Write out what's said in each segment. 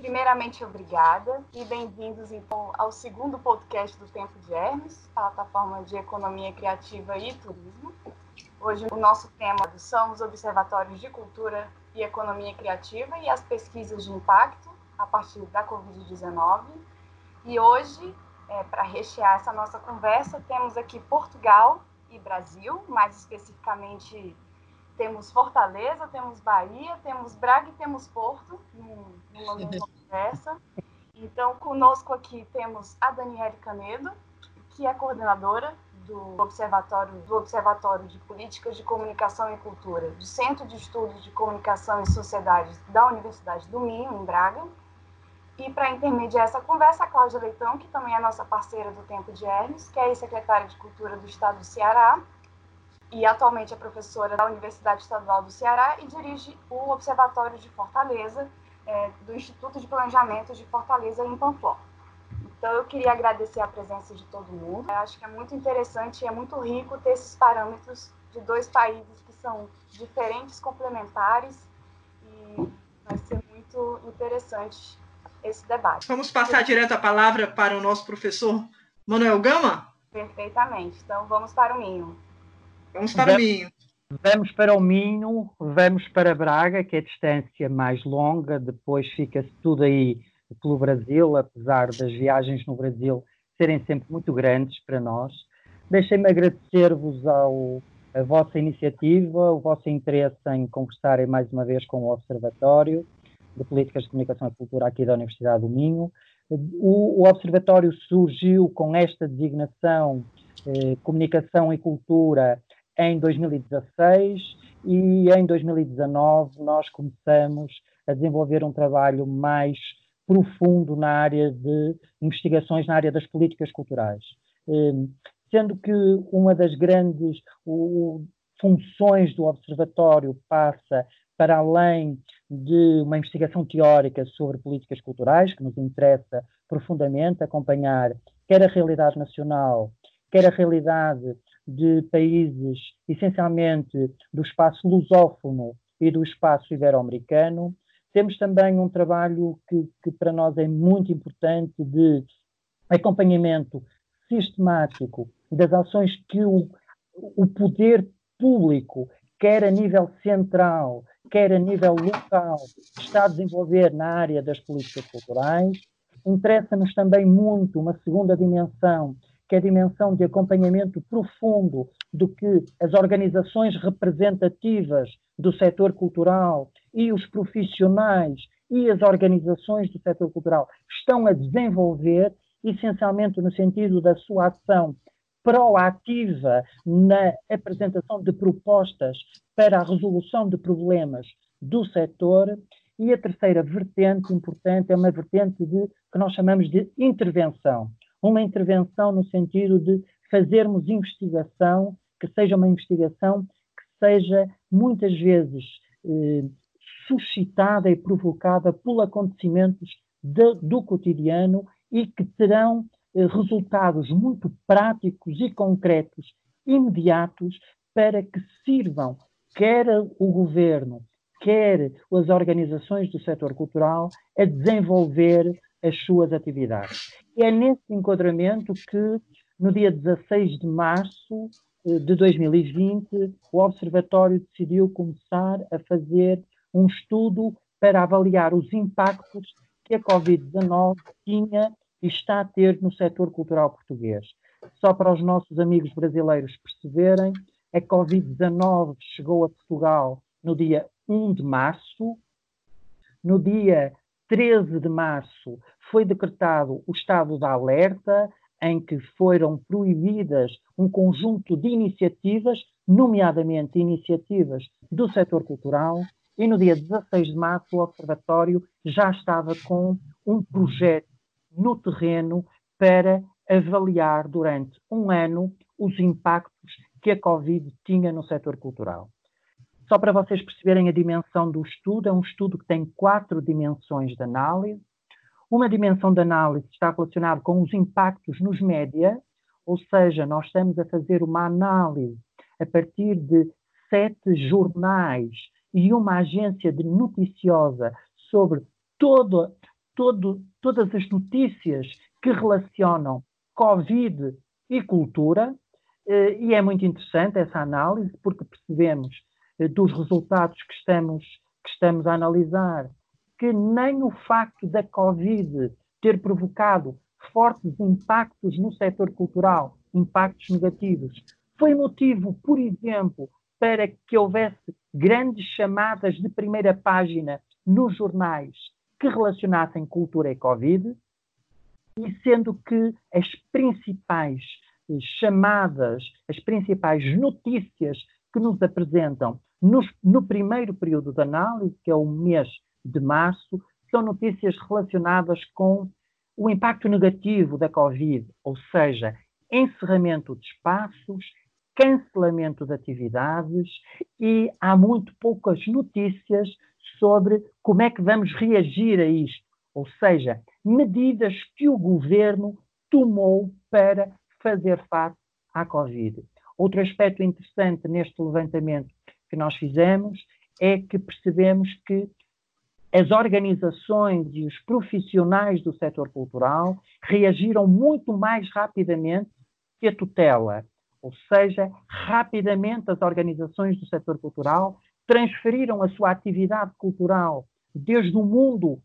Primeiramente, obrigada e bem-vindos então ao segundo podcast do Tempo de Hermes, plataforma de economia criativa e turismo. Hoje o nosso tema são os observatórios de cultura e economia criativa e as pesquisas de impacto a partir da Covid-19. E hoje, é, para rechear essa nossa conversa, temos aqui Portugal e Brasil, mais especificamente temos Fortaleza, temos Bahia, temos Braga e temos Porto numa mesma conversa. Então, conosco aqui temos a Daniele Canedo, que é coordenadora do Observatório, do Observatório de Políticas de Comunicação e Cultura do Centro de Estudos de Comunicação e Sociedades da Universidade do Minho, em Braga. E para intermediar essa conversa, a Cláudia Leitão, que também é nossa parceira do Tempo de Hermes, que é secretária de Cultura do Estado do Ceará, e atualmente é professora da Universidade Estadual do Ceará e dirige o Observatório de Fortaleza, é, do Instituto de Planejamento de Fortaleza, em Panflor. Então, eu queria agradecer a presença de todo mundo. Eu acho que é muito interessante e é muito rico ter esses parâmetros de dois países que são diferentes, complementares, e vai ser muito interessante esse debate. Vamos passar direto a palavra para o nosso professor Manuel Gama? Perfeitamente. Então, vamos para o Minho. Vamos para vamos, o Minho. Vamos para o Minho, vamos para Braga, que é a distância mais longa, depois fica-se tudo aí pelo Brasil, apesar das viagens no Brasil serem sempre muito grandes para nós. Deixem-me agradecer-vos a vossa iniciativa, o vosso interesse em conversarem mais uma vez com o Observatório de Políticas de Comunicação e Cultura aqui da Universidade do Minho. O, o Observatório surgiu com esta designação eh, Comunicação e Cultura em 2016 e em 2019 nós começamos a desenvolver um trabalho mais profundo na área de investigações na área das políticas culturais. Hum, sendo que uma das grandes funções do observatório passa para além de uma investigação teórica sobre políticas culturais, que nos interessa profundamente acompanhar quer a realidade nacional, quer a realidade de países, essencialmente do espaço lusófono e do espaço ibero-americano, temos também um trabalho que, que para nós é muito importante de acompanhamento sistemático das ações que o, o poder público, quer a nível central, quer a nível local, está a desenvolver na área das políticas culturais. Interessa-nos também muito uma segunda dimensão, que é a dimensão de acompanhamento profundo do que as organizações representativas do setor cultural e os profissionais e as organizações do setor cultural estão a desenvolver, essencialmente no sentido da sua ação proativa na apresentação de propostas para a resolução de problemas do setor. E a terceira vertente importante é uma vertente de, que nós chamamos de intervenção. Uma intervenção no sentido de fazermos investigação, que seja uma investigação que seja muitas vezes eh, suscitada e provocada por acontecimentos de, do cotidiano e que terão eh, resultados muito práticos e concretos, imediatos, para que sirvam quer o governo, quer as organizações do setor cultural a desenvolver as suas atividades. E é nesse enquadramento que, no dia 16 de março eh, de 2020, o Observatório decidiu começar a fazer um estudo para avaliar os impactos que a Covid-19 tinha e está a ter no setor cultural português. Só para os nossos amigos brasileiros perceberem, a Covid-19 chegou a Portugal no dia 1 de março. No dia 13 de março foi decretado o estado de alerta, em que foram proibidas um conjunto de iniciativas, nomeadamente iniciativas do setor cultural, e no dia 16 de março, o Observatório já estava com um projeto no terreno para avaliar durante um ano os impactos que a Covid tinha no setor cultural. Só para vocês perceberem a dimensão do estudo, é um estudo que tem quatro dimensões de análise. Uma dimensão de análise está relacionada com os impactos nos média, ou seja, nós estamos a fazer uma análise a partir de sete jornais e uma agência de noticiosa sobre todo, todo, todas as notícias que relacionam Covid e cultura, eh, e é muito interessante essa análise, porque percebemos dos resultados que estamos, que estamos a analisar que nem o facto da Covid ter provocado fortes impactos no setor cultural, impactos negativos, foi motivo, por exemplo, para que houvesse grandes chamadas de primeira página nos jornais que relacionassem cultura e Covid, e sendo que as principais chamadas, as principais notícias que nos apresentam no, primeiro período de análise, que é o mês de março, são notícias relacionadas com o impacto negativo da Covid, ou seja, encerramento de espaços, cancelamento de atividades e há muito poucas notícias sobre como é que vamos reagir a isto, ou seja, medidas que o governo tomou para fazer face à Covid. Outro aspecto interessante neste levantamento que nós fizemos é que percebemos que as organizações e os profissionais do setor cultural reagiram muito mais rapidamente que a tutela. Ou seja, rapidamente as organizações do setor cultural transferiram a sua atividade cultural desde o mundo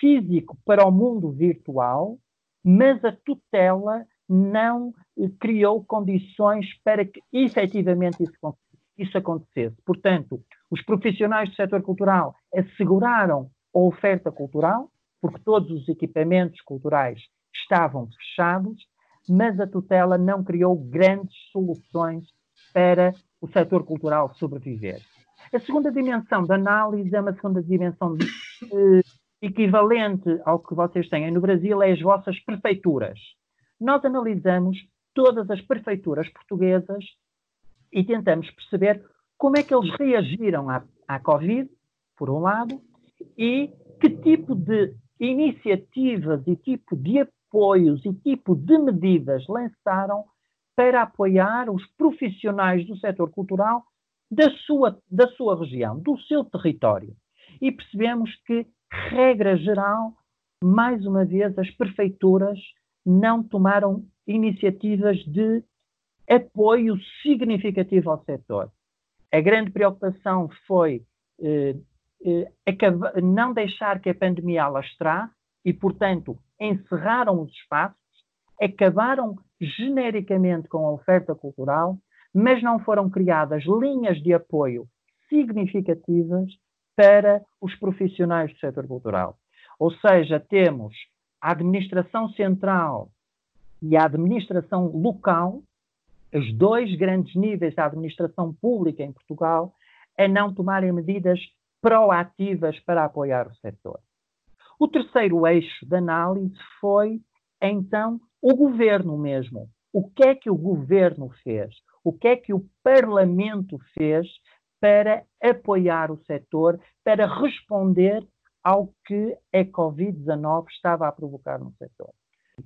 físico para o mundo virtual, mas a tutela não criou condições para que efetivamente isso, isso acontecesse. Portanto, os profissionais do setor cultural asseguraram a oferta cultural, porque todos os equipamentos culturais estavam fechados, mas a tutela não criou grandes soluções para o setor cultural sobreviver. A segunda dimensão da análise é uma segunda dimensão de, eh, equivalente ao que vocês têm no Brasil, é as vossas prefeituras. Nós analisamos todas as prefeituras portuguesas e tentamos perceber como é que eles reagiram à, à Covid, por um lado, e que tipo de iniciativas e tipo de apoios e tipo de medidas lançaram para apoiar os profissionais do setor cultural da sua, da sua região, do seu território. E percebemos que, regra geral, mais uma vez, as prefeituras não tomaram iniciativas de apoio significativo ao setor. A grande preocupação foi eh, eh, não deixar que a pandemia alastrasse e, portanto, encerraram os espaços, acabaram genericamente com a oferta cultural, mas não foram criadas linhas de apoio significativas para os profissionais do setor cultural. Ou seja, temos a administração central e a administração local os dois grandes níveis da administração pública em Portugal a não tomarem medidas proativas para apoiar o setor. O terceiro eixo de análise foi, então, o governo mesmo. O que é que o governo fez? O que é que o Parlamento fez para apoiar o setor, para responder ao que a Covid-19 estava a provocar no setor?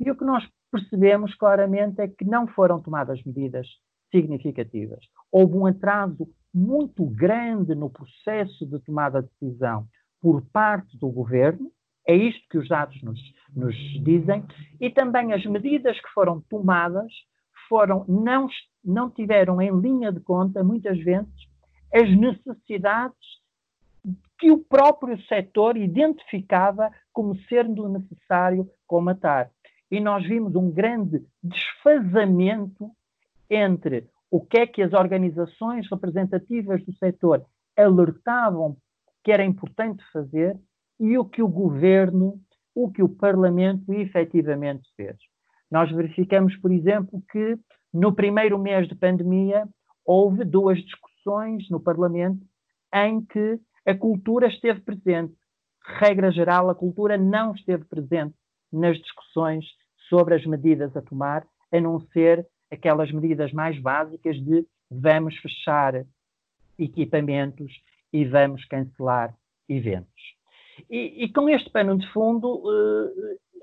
E o que nós percebemos claramente é que não foram tomadas medidas significativas. Houve um atraso muito grande no processo de tomada de decisão por parte do governo, é isto que os dados nos, nos dizem, e também as medidas que foram tomadas foram, não, não tiveram em linha de conta, muitas vezes, as necessidades que o próprio setor identificava como sendo necessário comatar e nós vimos um grande desfazamento entre o que é que as organizações representativas do setor alertavam que era importante fazer e o que o governo, o que o Parlamento efetivamente fez. Nós verificamos, por exemplo, que no primeiro mês de pandemia houve duas discussões no Parlamento em que a cultura esteve presente. Regra geral, a cultura não esteve presente nas discussões sobre as medidas a tomar, a não ser aquelas medidas mais básicas de vamos fechar equipamentos e vamos cancelar eventos. E, e com este pano de fundo uh,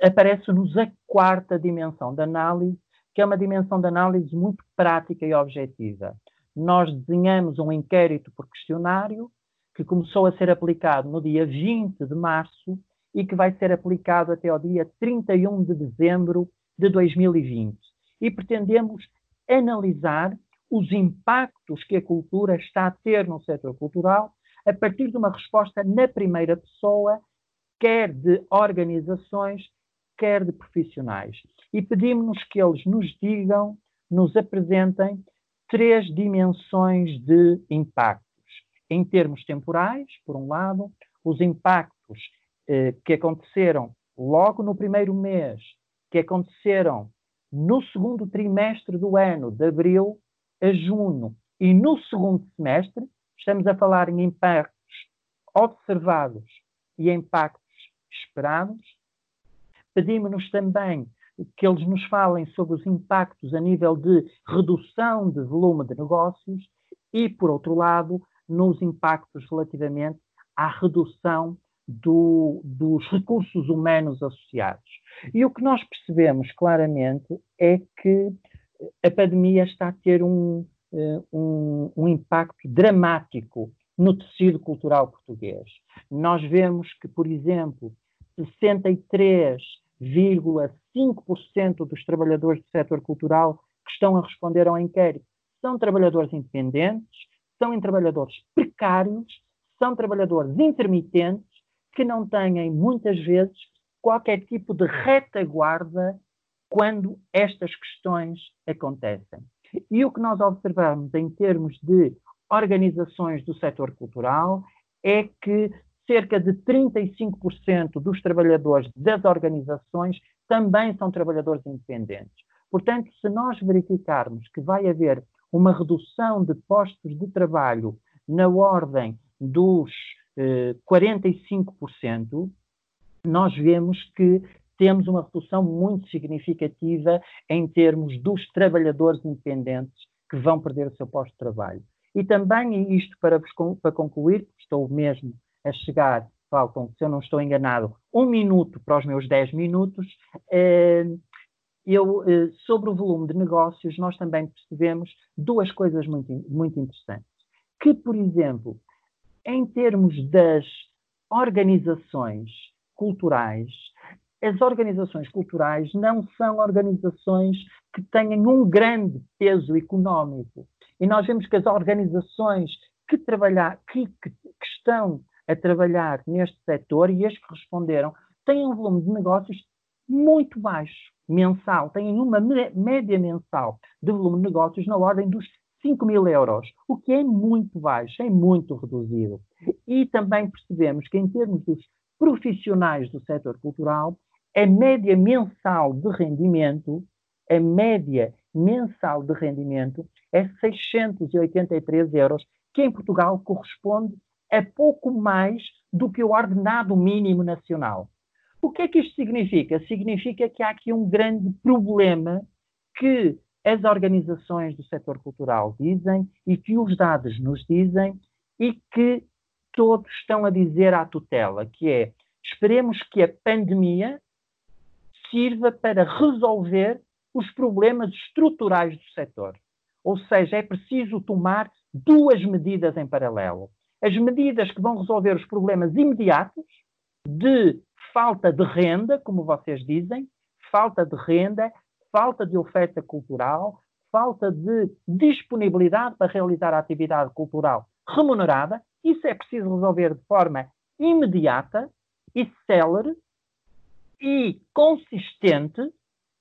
aparece-nos a quarta dimensão da análise, que é uma dimensão de análise muito prática e objetiva. Nós desenhamos um inquérito por questionário que começou a ser aplicado no dia 20 de março e que vai ser aplicado até ao dia 31 de dezembro de 2020. E pretendemos analisar os impactos que a cultura está a ter no setor cultural a partir de uma resposta na primeira pessoa, quer de organizações, quer de profissionais. E pedimos que eles nos digam, nos apresentem três dimensões de impactos. Em termos temporais, por um lado, os impactos que aconteceram logo no primeiro mês, que aconteceram no segundo trimestre do ano, de abril a junho, e no segundo semestre, estamos a falar em impactos observados e impactos esperados. Pedimos-nos também que eles nos falem sobre os impactos a nível de redução de volume de negócios e, por outro lado, nos impactos relativamente à redução do, dos recursos humanos associados. E o que nós percebemos claramente é que a pandemia está a ter um, eh, um, um impacto dramático no tecido cultural português. Nós vemos que, por exemplo, 63,5% dos trabalhadores do setor cultural que estão a responder ao inquérito são trabalhadores independentes, são trabalhadores precários, são trabalhadores intermitentes que não têm, muitas vezes, qualquer tipo de retaguarda quando estas questões acontecem. E o que nós observamos em termos de organizações do setor cultural é que cerca de 35% dos trabalhadores das organizações também são trabalhadores independentes. Portanto, se nós verificarmos que vai haver uma redução de postos de trabalho na ordem dos 45%, nós vemos que temos uma redução muito significativa em termos dos trabalhadores independentes que vão perder o seu posto de trabalho. E também, isto para, para concluir, estou mesmo a chegar, faltam, se eu não estou enganado, um minuto para os meus dez minutos, eh, eu, eh, sobre o volume de negócios, nós também percebemos duas coisas muito, muito interessantes. Que, por exemplo, em termos das organizações culturais, as organizações culturais não são organizações que tenham um grande peso económico. E nós vemos que as organizações que, trabalhar, que, que, que estão a trabalhar neste setor e as que responderam têm um volume de negócios muito baixo, mensal, têm uma média mensal de volume de negócios na ordem dos 5 mil euros, o que é muito baixo, é muito reduzido. E também percebemos que, em termos dos profissionais do setor cultural, a média mensal de rendimento, a média mensal de rendimento é 683 euros, que em Portugal corresponde a pouco mais do que o ordenado mínimo nacional. O que é que isto significa? Significa que há aqui um grande problema que as organizações do setor cultural dizem e que os dados nos dizem e que todos estão a dizer à tutela, que é esperemos que a pandemia sirva para resolver os problemas estruturais do setor. Ou seja, é preciso tomar duas medidas em paralelo. As medidas que vão resolver os problemas imediatos de falta de renda, como vocês dizem, falta de renda, falta de oferta cultural, falta de disponibilidade para realizar a atividade cultural remunerada. Isso é preciso resolver de forma imediata e célere e consistente,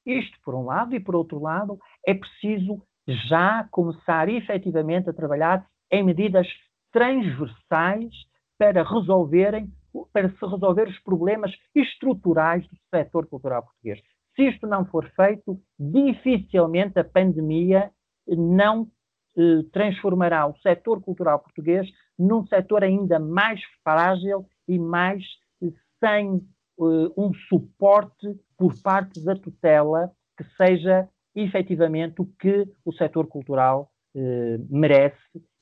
isto por um lado, e por outro lado, é preciso já começar efetivamente a trabalhar em medidas transversais para resolverem para se resolver os problemas estruturais do setor cultural português. Se isto não for feito, dificilmente a pandemia não eh, transformará o setor cultural português num setor ainda mais frágil e mais eh, sem uh, um suporte por parte da tutela que seja efetivamente o que o setor cultural uh, merece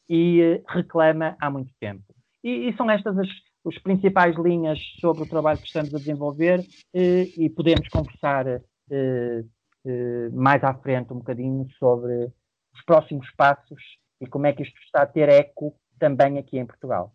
e uh, reclama há muito tempo. E, e são estas as, as principais linhas sobre o trabalho que estamos a desenvolver e podemos conversar mais à frente um bocadinho sobre os próximos passos e como é que isto está a ter eco também aqui em Portugal.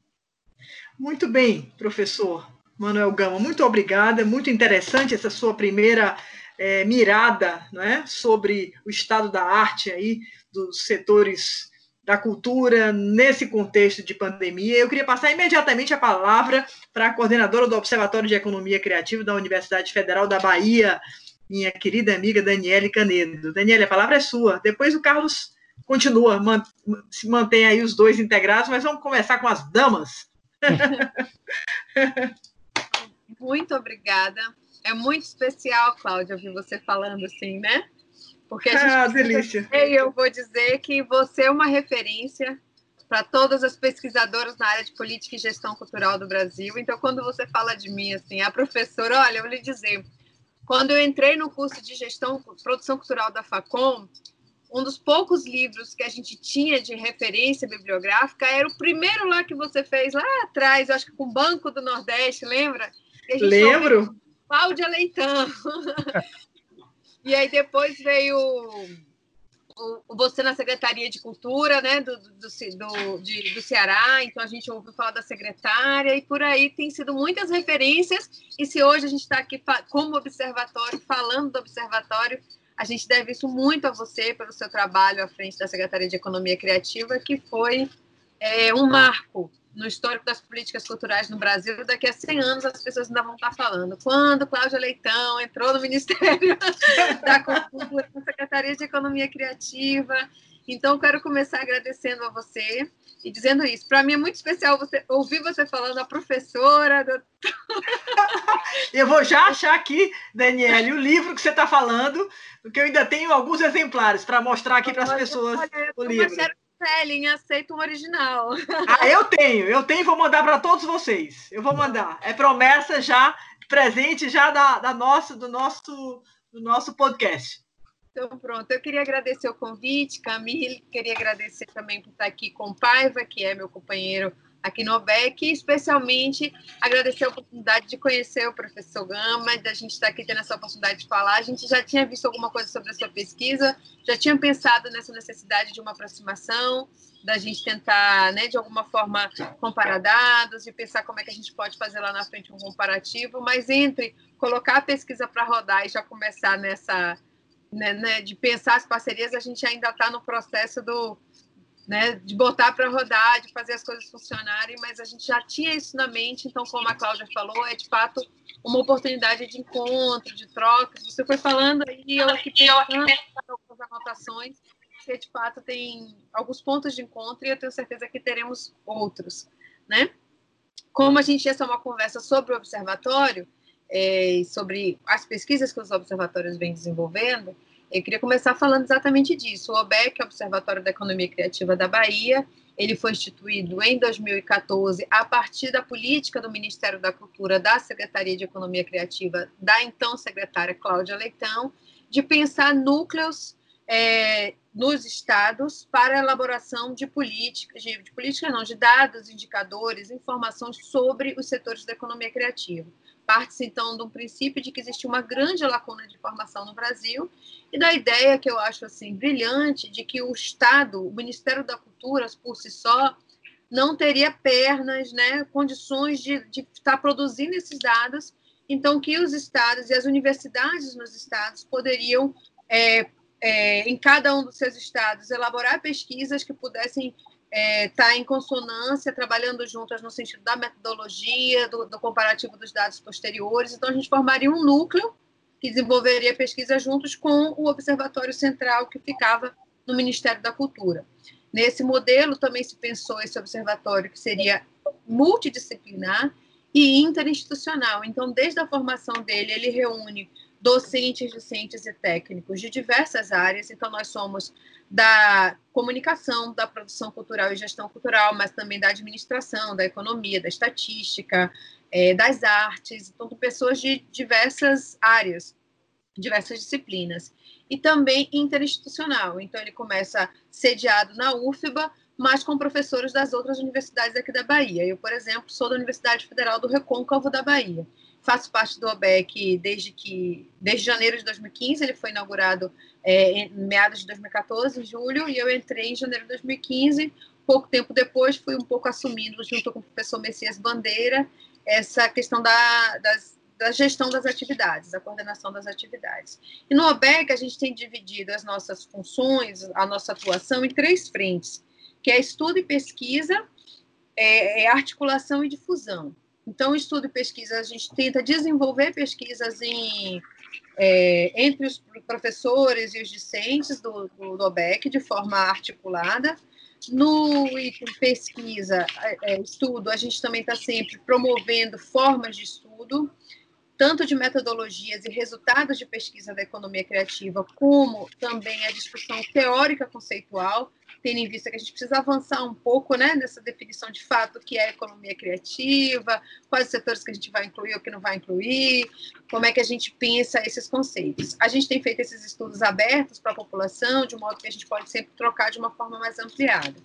Muito bem, professor. Manuel Gama, muito obrigada, muito interessante essa sua primeira é, mirada não é, sobre o estado da arte aí, dos setores da cultura nesse contexto de pandemia. Eu queria passar imediatamente a palavra para a coordenadora do Observatório de Economia Criativa da Universidade Federal da Bahia, minha querida amiga Daniele Canedo. Daniele, a palavra é sua. Depois o Carlos continua, man, se mantém aí os dois integrados, mas vamos começar com as damas. Muito obrigada. É muito especial, Cláudia, ouvir você falando assim, né? Porque a gente ah, delícia. E eu vou dizer que você é uma referência para todas as pesquisadoras na área de política e gestão cultural do Brasil. Então, quando você fala de mim assim, a professora, olha, eu vou lhe dizer, quando eu entrei no curso de gestão, produção cultural da Facom, um dos poucos livros que a gente tinha de referência bibliográfica era o primeiro lá que você fez lá atrás, acho que com o Banco do Nordeste, lembra? Lembro. Cláudia Leitão. e aí depois veio o, você na Secretaria de Cultura né, do, do, do, de, do Ceará, então a gente ouviu falar da secretária, e por aí tem sido muitas referências, e se hoje a gente está aqui como observatório, falando do observatório, a gente deve isso muito a você pelo seu trabalho à frente da Secretaria de Economia Criativa, que foi é, um marco no histórico das políticas culturais no Brasil, daqui a 100 anos as pessoas ainda vão estar falando. Quando Cláudia Leitão entrou no Ministério da Cultura, na Secretaria de Economia Criativa. Então, quero começar agradecendo a você e dizendo isso. Para mim é muito especial você ouvir você falando a professora. Do... eu vou já achar aqui, Daniele, o livro que você está falando, porque eu ainda tenho alguns exemplares para mostrar aqui para as pessoas olha, o livro. Selling, aceita um original. Ah, eu tenho, eu tenho e vou mandar para todos vocês. Eu vou mandar. É promessa já, presente já da, da nossa, do, nosso, do nosso podcast. Então, pronto. Eu queria agradecer o convite, Camille. Queria agradecer também por estar aqui com o Paiva, que é meu companheiro aqui no OBEC, e especialmente agradecer a oportunidade de conhecer o professor Gama, da gente estar aqui tendo essa oportunidade de falar. A gente já tinha visto alguma coisa sobre a sua pesquisa, já tinha pensado nessa necessidade de uma aproximação, da gente tentar, né, de alguma forma, comparar dados e pensar como é que a gente pode fazer lá na frente um comparativo, mas entre colocar a pesquisa para rodar e já começar nessa, né, né, de pensar as parcerias, a gente ainda está no processo do né, de botar para rodar, de fazer as coisas funcionarem, mas a gente já tinha isso na mente, então, como a Cláudia falou, é de fato uma oportunidade de encontro, de troca. Você foi falando e eu aqui pensando algumas anotações, que de fato tem alguns pontos de encontro e eu tenho certeza que teremos outros, né? Como a gente ia ser uma conversa sobre o observatório, é, sobre as pesquisas que os observatórios vêm desenvolvendo, eu queria começar falando exatamente disso. O OBEC, Observatório da Economia Criativa da Bahia, ele foi instituído em 2014 a partir da política do Ministério da Cultura, da Secretaria de Economia Criativa, da então secretária Cláudia Leitão, de pensar núcleos é, nos estados para elaboração de políticas, de, de políticas não, de dados, indicadores, informações sobre os setores da economia criativa. Parte-se, então, um princípio de que existe uma grande lacuna de informação no Brasil e da ideia que eu acho assim brilhante de que o Estado, o Ministério da Cultura, por si só, não teria pernas, né, condições de, estar produzindo esses dados, então que os estados e as universidades nos estados poderiam, é, é, em cada um dos seus estados, elaborar pesquisas que pudessem está é, tá em consonância, trabalhando juntas no sentido da metodologia, do, do, comparativo dos dados posteriores. Então, a gente formaria um núcleo que desenvolveria pesquisa juntos com o Observatório Central, que ficava no Ministério da Cultura. Nesse modelo, também se pensou esse observatório que seria multidisciplinar e interinstitucional. Então, desde a formação dele, ele reúne docentes, docentes e técnicos de diversas áreas. Então, nós somos da comunicação, da produção cultural e gestão cultural, mas também da administração, da economia, da estatística, é, das artes, então, pessoas de diversas áreas, diversas disciplinas. E também interinstitucional, então ele começa sediado na UFBA, mas com professores das outras universidades aqui da Bahia. Eu, por exemplo, sou da Universidade Federal do Recôncavo da Bahia faço parte do OBEC desde que desde janeiro de 2015, ele foi inaugurado é, em meados de 2014, em julho, e eu entrei em janeiro de 2015. Pouco tempo depois, fui um pouco assumindo, junto com o professor Messias Bandeira, essa questão da, das, da gestão das atividades, da coordenação das atividades. E no OBEC, a gente tem dividido as nossas funções, a nossa atuação em três frentes, que é estudo e pesquisa, é, é articulação e difusão. Então, estudo e pesquisa, a gente tenta desenvolver pesquisas em, é, entre os professores e os discentes do, do, do OBEC de forma articulada. No item pesquisa, é, é estudo, a gente também está sempre promovendo formas de estudo, tanto de metodologias e resultados de pesquisa da economia criativa, como também a discussão teórica conceitual, tendo em vista que a gente precisa avançar um pouco né, nessa definição de fato que é economia criativa, quais setores que a gente vai incluir ou que não vai incluir, como é que a gente pensa esses conceitos. A gente tem feito esses estudos abertos para a população, de modo que a gente pode sempre trocar de uma forma mais ampliada.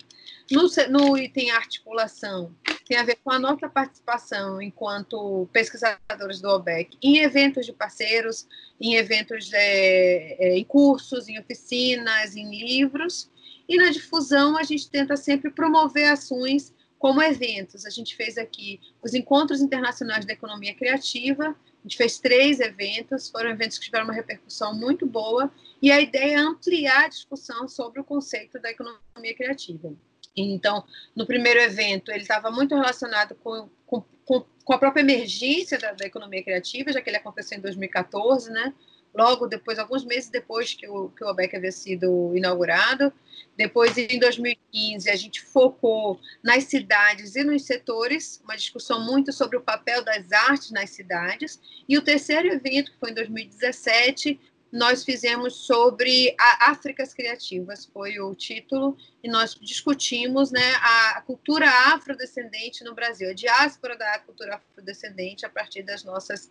No, no item articulação, tem a ver com a nossa participação enquanto pesquisadores do OBEC em eventos de parceiros, em eventos, é, é, em cursos, em oficinas, em livros, e na difusão, a gente tenta sempre promover ações como eventos. A gente fez aqui os Encontros Internacionais da Economia Criativa, a gente fez três eventos, foram eventos que tiveram uma repercussão muito boa, e a ideia é ampliar a discussão sobre o conceito da economia criativa. Então, no primeiro evento, ele estava muito relacionado com, com, com, a própria emergência da, da economia criativa, já que ele aconteceu em 2014, né? Logo depois, alguns meses depois que o, que o OBEC havia sido inaugurado. Depois, em 2015, a gente focou nas cidades e nos setores, uma discussão muito sobre o papel das artes nas cidades. E o terceiro evento, que foi em 2017, nós fizemos sobre a Áfricas Criativas, foi o título, e nós discutimos né, a cultura afrodescendente no Brasil, a diáspora da cultura afrodescendente a partir das nossas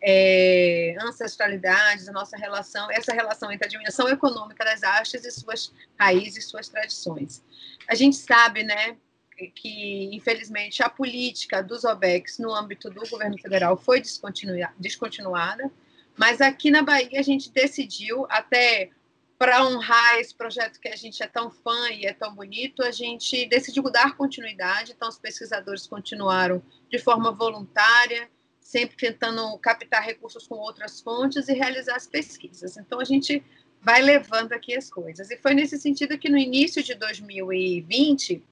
é, ancestralidades, a nossa relação, essa relação entre a dimensão econômica das artes e suas raízes, suas tradições. A gente sabe, né, que infelizmente a política dos OBECs no âmbito do governo federal foi descontinuada, mas aqui na Bahia a gente decidiu, até para honrar esse projeto que a gente é tão fã e é tão bonito, a gente decidiu dar continuidade. Então, os pesquisadores continuaram de forma voluntária, sempre tentando captar recursos com outras fontes e realizar as pesquisas. Então, a gente vai levando aqui as coisas. E foi nesse sentido que, no início de 2020,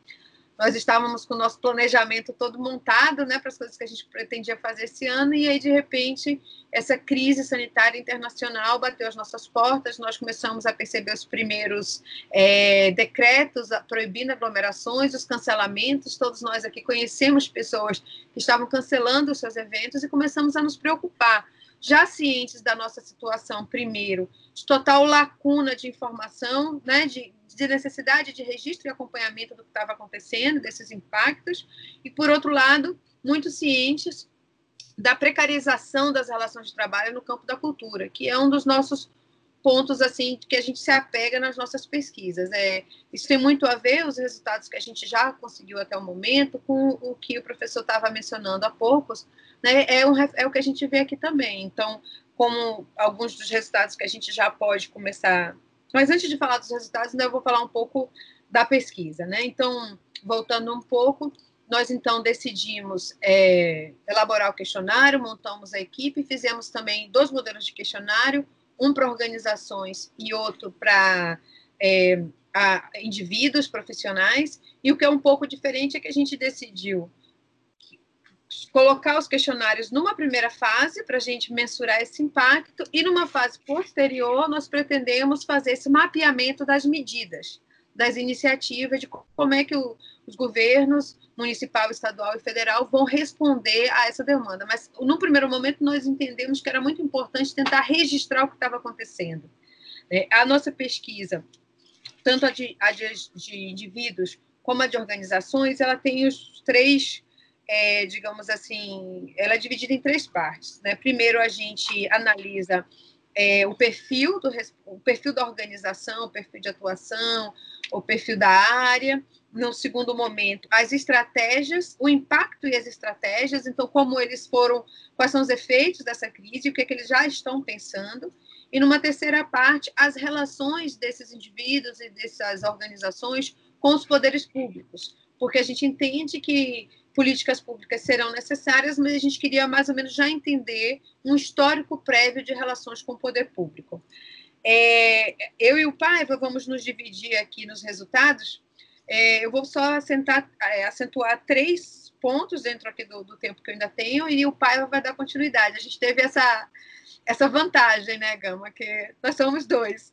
nós estávamos com o nosso planejamento todo montado né, para as coisas que a gente pretendia fazer esse ano, e aí, de repente, essa crise sanitária internacional bateu as nossas portas, nós começamos a perceber os primeiros é, decretos proibindo aglomerações, os cancelamentos, todos nós aqui conhecemos pessoas que estavam cancelando os seus eventos e começamos a nos preocupar. Já cientes da nossa situação, primeiro, de total lacuna de informação, né, de, de necessidade de registro e acompanhamento do que estava acontecendo, desses impactos, e, por outro lado, muito cientes da precarização das relações de trabalho no campo da cultura, que é um dos nossos pontos assim que a gente se apega nas nossas pesquisas. É, isso tem muito a ver os resultados que a gente já conseguiu até o momento com o que o professor estava mencionando há poucos, né? É, um, é o que a gente vê aqui também. Então, como alguns dos resultados que a gente já pode começar. Mas antes de falar dos resultados, ainda eu vou falar um pouco da pesquisa, né? Então, voltando um pouco, nós então decidimos é, elaborar o questionário, montamos a equipe, fizemos também dois modelos de questionário, um para organizações e outro para é, indivíduos profissionais. E o que é um pouco diferente é que a gente decidiu colocar os questionários numa primeira fase para a gente mensurar esse impacto e numa fase posterior nós pretendemos fazer esse mapeamento das medidas, das iniciativas de como é que o, os governos municipal, estadual e federal vão responder a essa demanda. Mas, no primeiro momento, nós entendemos que era muito importante tentar registrar o que estava acontecendo. É, a nossa pesquisa, tanto a de, a de, de indivíduos como a de organizações, ela tem os três, é, digamos assim, ela é dividida em três partes. Né? Primeiro, a gente analisa é, o perfil do o perfil da organização, o perfil de atuação, o perfil da área, no segundo momento, as estratégias, o impacto e as estratégias, então, como eles foram, quais são os efeitos dessa crise, o que, é que eles já estão pensando. E numa terceira parte, as relações desses indivíduos e dessas organizações com os poderes públicos, porque a gente entende que políticas públicas serão necessárias, mas a gente queria mais ou menos já entender um histórico prévio de relações com o poder público. É, eu e o Paiva vamos nos dividir aqui nos resultados. É, eu vou só acentar, é, acentuar três pontos dentro aqui do, do, tempo que eu ainda tenho e o Paiva vai dar continuidade. A gente teve essa, essa vantagem, né, Gama? Que nós somos dois.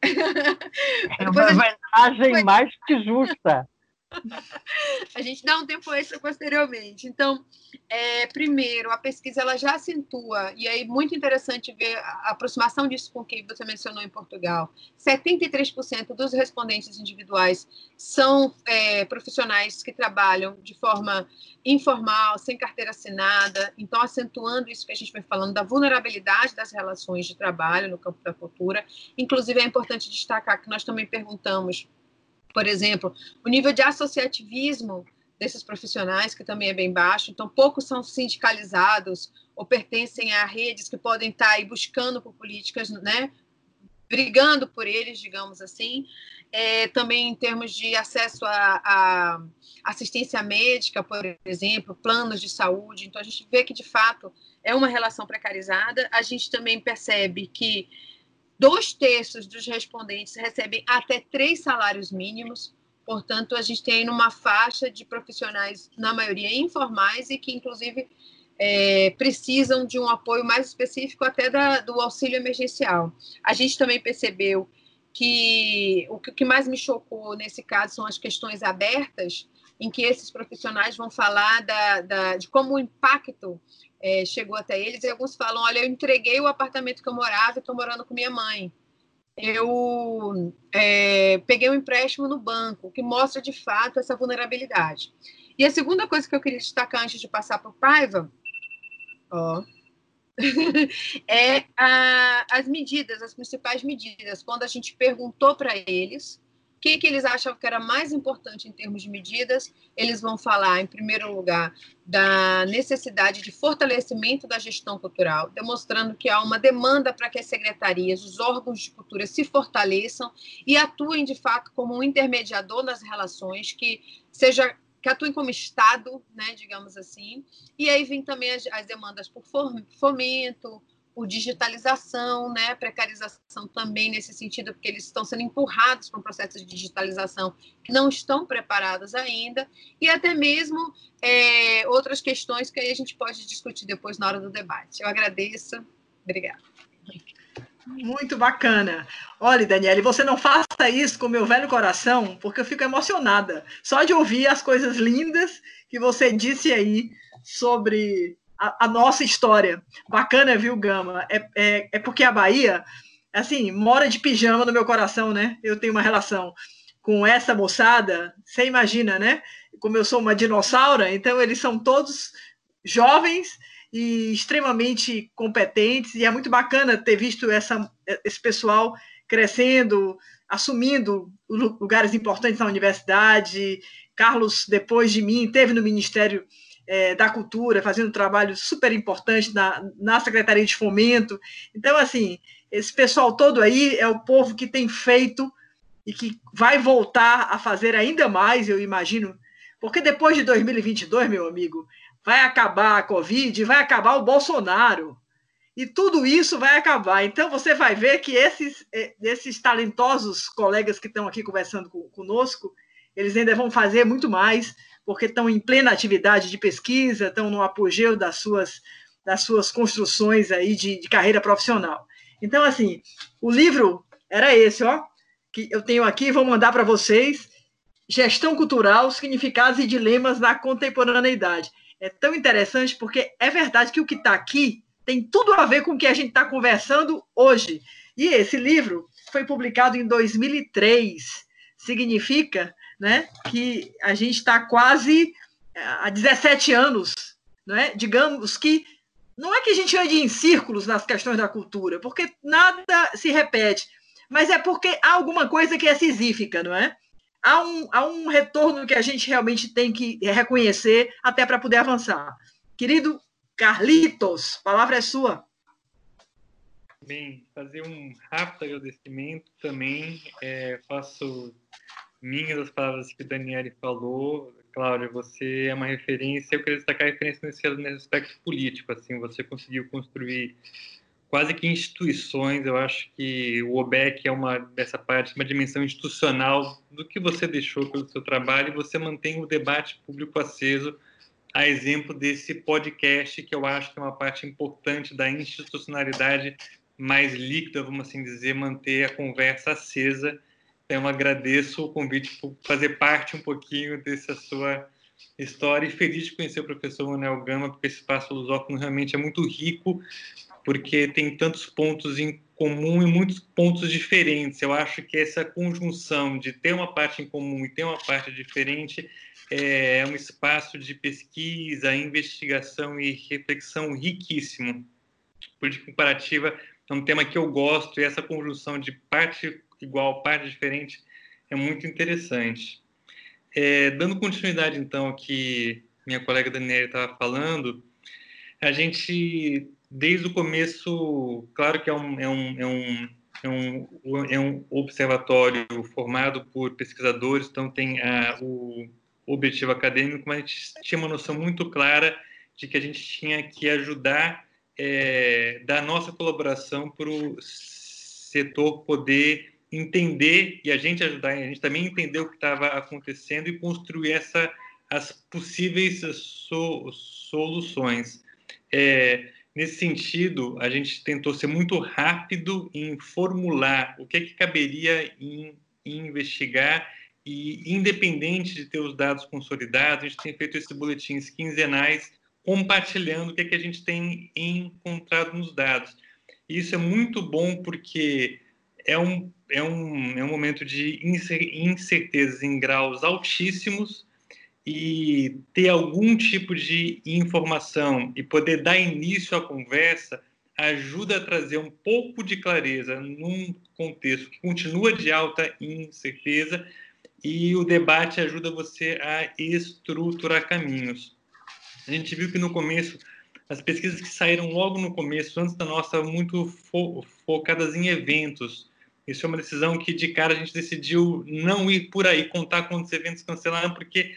É uma vantagem mais que justa. a gente dá um tempo extra posteriormente. Então, é, primeiro, a pesquisa ela já acentua, e aí muito interessante ver a aproximação disso com o que você mencionou em Portugal. 73% dos respondentes individuais são é, profissionais que trabalham de forma informal, sem carteira assinada, então acentuando isso que a gente vem falando da vulnerabilidade das relações de trabalho no campo da cultura. Inclusive, é importante destacar que nós também perguntamos por exemplo, o nível de associativismo desses profissionais, que também é bem baixo, então poucos são sindicalizados ou pertencem a redes que podem estar aí buscando por políticas, né, brigando por eles, digamos assim. É, também em termos de acesso a, assistência médica, por exemplo, planos de saúde. Então, a gente vê que, de fato, é uma relação precarizada. A gente também percebe que Dois terços dos respondentes recebem até três salários mínimos, portanto, a gente tem uma faixa de profissionais, na maioria informais, e que, inclusive, é, precisam de um apoio mais específico até da, do auxílio emergencial. A gente também percebeu que o que mais me chocou nesse caso são as questões abertas, em que esses profissionais vão falar da, da, de como o impacto é, chegou até eles, e alguns falam: olha, eu entreguei o apartamento que eu morava e estou morando com minha mãe. Eu é, peguei um empréstimo no banco, que mostra de fato essa vulnerabilidade. E a segunda coisa que eu queria destacar antes de passar para o Paiva, ó, é a, as medidas, as principais medidas. Quando a gente perguntou para eles o que, que eles acham que era mais importante em termos de medidas? Eles vão falar, em primeiro lugar, da necessidade de fortalecimento da gestão cultural, demonstrando que há uma demanda para que as secretarias, os órgãos de cultura se fortaleçam e atuem de fato como um intermediador nas relações, que seja que atuem como Estado, né, digamos assim. E aí vem também as, as demandas por fomento, por digitalização, né, precarização também nesse sentido, porque eles estão sendo empurrados para um processo de digitalização que não estão preparados ainda, e até mesmo é, outras questões que aí a gente pode discutir depois na hora do debate. Eu agradeço. Obrigada. Muito bacana. Olha, Daniele, você não faça isso com meu velho coração, porque eu fico emocionada só de ouvir as coisas lindas que você disse aí sobre a, nossa história. Bacana, viu, Gama? É, é, é porque a Bahia, assim, mora de pijama no meu coração, né? Eu tenho uma relação com essa moçada, você imagina, né? Como eu sou uma dinossauro, então eles são todos jovens e extremamente competentes, e é muito bacana ter visto essa, esse pessoal crescendo, assumindo lugares importantes na universidade. Carlos, depois de mim, teve no Ministério é, da Cultura, fazendo um trabalho super importante na, na Secretaria de Fomento. Então, assim, esse pessoal todo aí é o povo que tem feito e que vai voltar a fazer ainda mais, eu imagino, porque depois de 2022, meu amigo, vai acabar a Covid, vai acabar o Bolsonaro. E tudo isso vai acabar. Então, você vai ver que esses, é, esses talentosos colegas que estão aqui conversando conosco, eles ainda vão fazer muito mais porque estão em plena atividade de pesquisa, estão no apogeu das suas, das suas construções aí de, de carreira profissional. Então, assim, o livro era esse, ó, que eu tenho aqui, vou mandar para vocês. Gestão Cultural, Significados e Dilemas na Contemporaneidade. É tão interessante porque é verdade que o que está aqui tem tudo a ver com o que a gente está conversando hoje. E esse livro foi publicado em 2003. Significa né, que a gente está quase eh, há 17 anos, né, digamos que não é que a gente ande em círculos nas questões da cultura, porque nada se repete, mas é porque há alguma coisa que é sisífica, não é? Há um, há um retorno que a gente realmente tem que reconhecer até para poder avançar. Querido Carlitos, a palavra é sua. Bem, fazer um rápido agradecimento também. É, faço minhas as palavras que o Daniele falou. Cláudia, você é uma referência, eu queria destacar a referência nesse, nesse aspecto político, assim, você conseguiu construir quase que instituições, eu acho que o OBEC é uma dessa parte, uma dimensão institucional do que você deixou pelo seu trabalho e você mantém o debate público aceso, a exemplo desse podcast, que eu acho que é uma parte importante da institucionalidade mais líquida, vamos assim dizer, manter a conversa acesa então, eu agradeço o convite por fazer parte um pouquinho dessa sua história e feliz de conhecer o professor Manuel Gama, porque esse espaço lusófono realmente é muito rico, porque tem tantos pontos em comum e muitos pontos diferentes. Eu acho que essa conjunção de ter uma parte em comum e ter uma parte diferente é um espaço de pesquisa, investigação e reflexão riquíssimo. Política comparativa é um tema que eu gosto e essa conjunção de parte igual, parte diferente, é muito interessante. É, dando continuidade, então, ao que minha colega Daniela estava falando, a gente, desde o começo, claro que é um, é um, é um, é um, é um observatório formado por pesquisadores, então tem a, o objetivo acadêmico, mas a gente tinha uma noção muito clara de que a gente tinha que ajudar, é, dar nossa colaboração para o setor poder entender e a gente ajudar, a gente também entender o que estava acontecendo e construir essa, as possíveis so, soluções. É, nesse sentido, a gente tentou ser muito rápido em formular o que, é que caberia em, em investigar e, independente de ter os dados consolidados, a gente tem feito esses boletins quinzenais compartilhando o que, é que a gente tem encontrado nos dados. E isso é muito bom porque é um, é um, é um momento de incertezas em graus altíssimos e ter algum tipo de informação e poder dar início à conversa ajuda a trazer um pouco de clareza num contexto que continua de alta incerteza e o debate ajuda você a estruturar caminhos. A gente viu que no começo as pesquisas que saíram logo no começo, antes da nossa, muito fo focadas em eventos, isso é uma decisão que, de cara, a gente decidiu não ir por aí, contar quantos eventos cancelaram, porque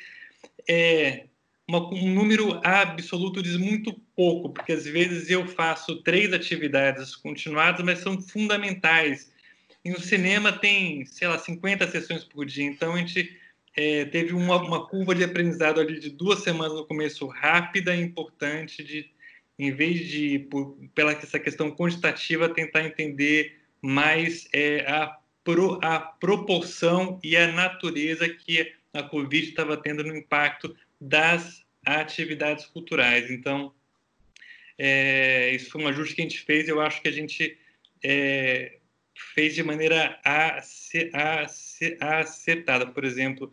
é, uma, um número absoluto diz muito pouco, porque às vezes eu faço três atividades continuadas, mas são fundamentais. E no cinema tem, sei lá, 50 sessões por dia, então a gente é, teve uma, uma, curva de aprendizado ali de duas semanas no começo, rápida e importante, de, em vez de, por, pela essa questão quantitativa, tentar entender mas é, a, pro, a proporção e a natureza que a Covid estava tendo no impacto das atividades culturais. Então, é, isso foi um ajuste que a gente fez. Eu acho que a gente é, fez de maneira acertada. Por exemplo,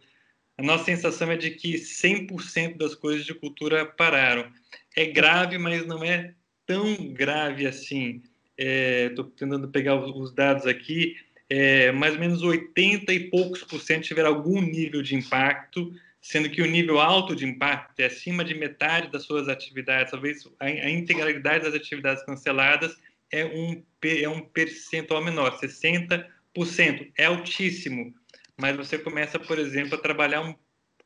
a nossa sensação é de que 100% das coisas de cultura pararam. É grave, mas não é tão grave assim estou é, tentando pegar os dados aqui, é, mais ou menos 80 e poucos por cento tiveram algum nível de impacto, sendo que o nível alto de impacto é acima de metade das suas atividades, talvez a, a integralidade das atividades canceladas é um, é um percentual menor, 60% é altíssimo, mas você começa, por exemplo, a trabalhar um,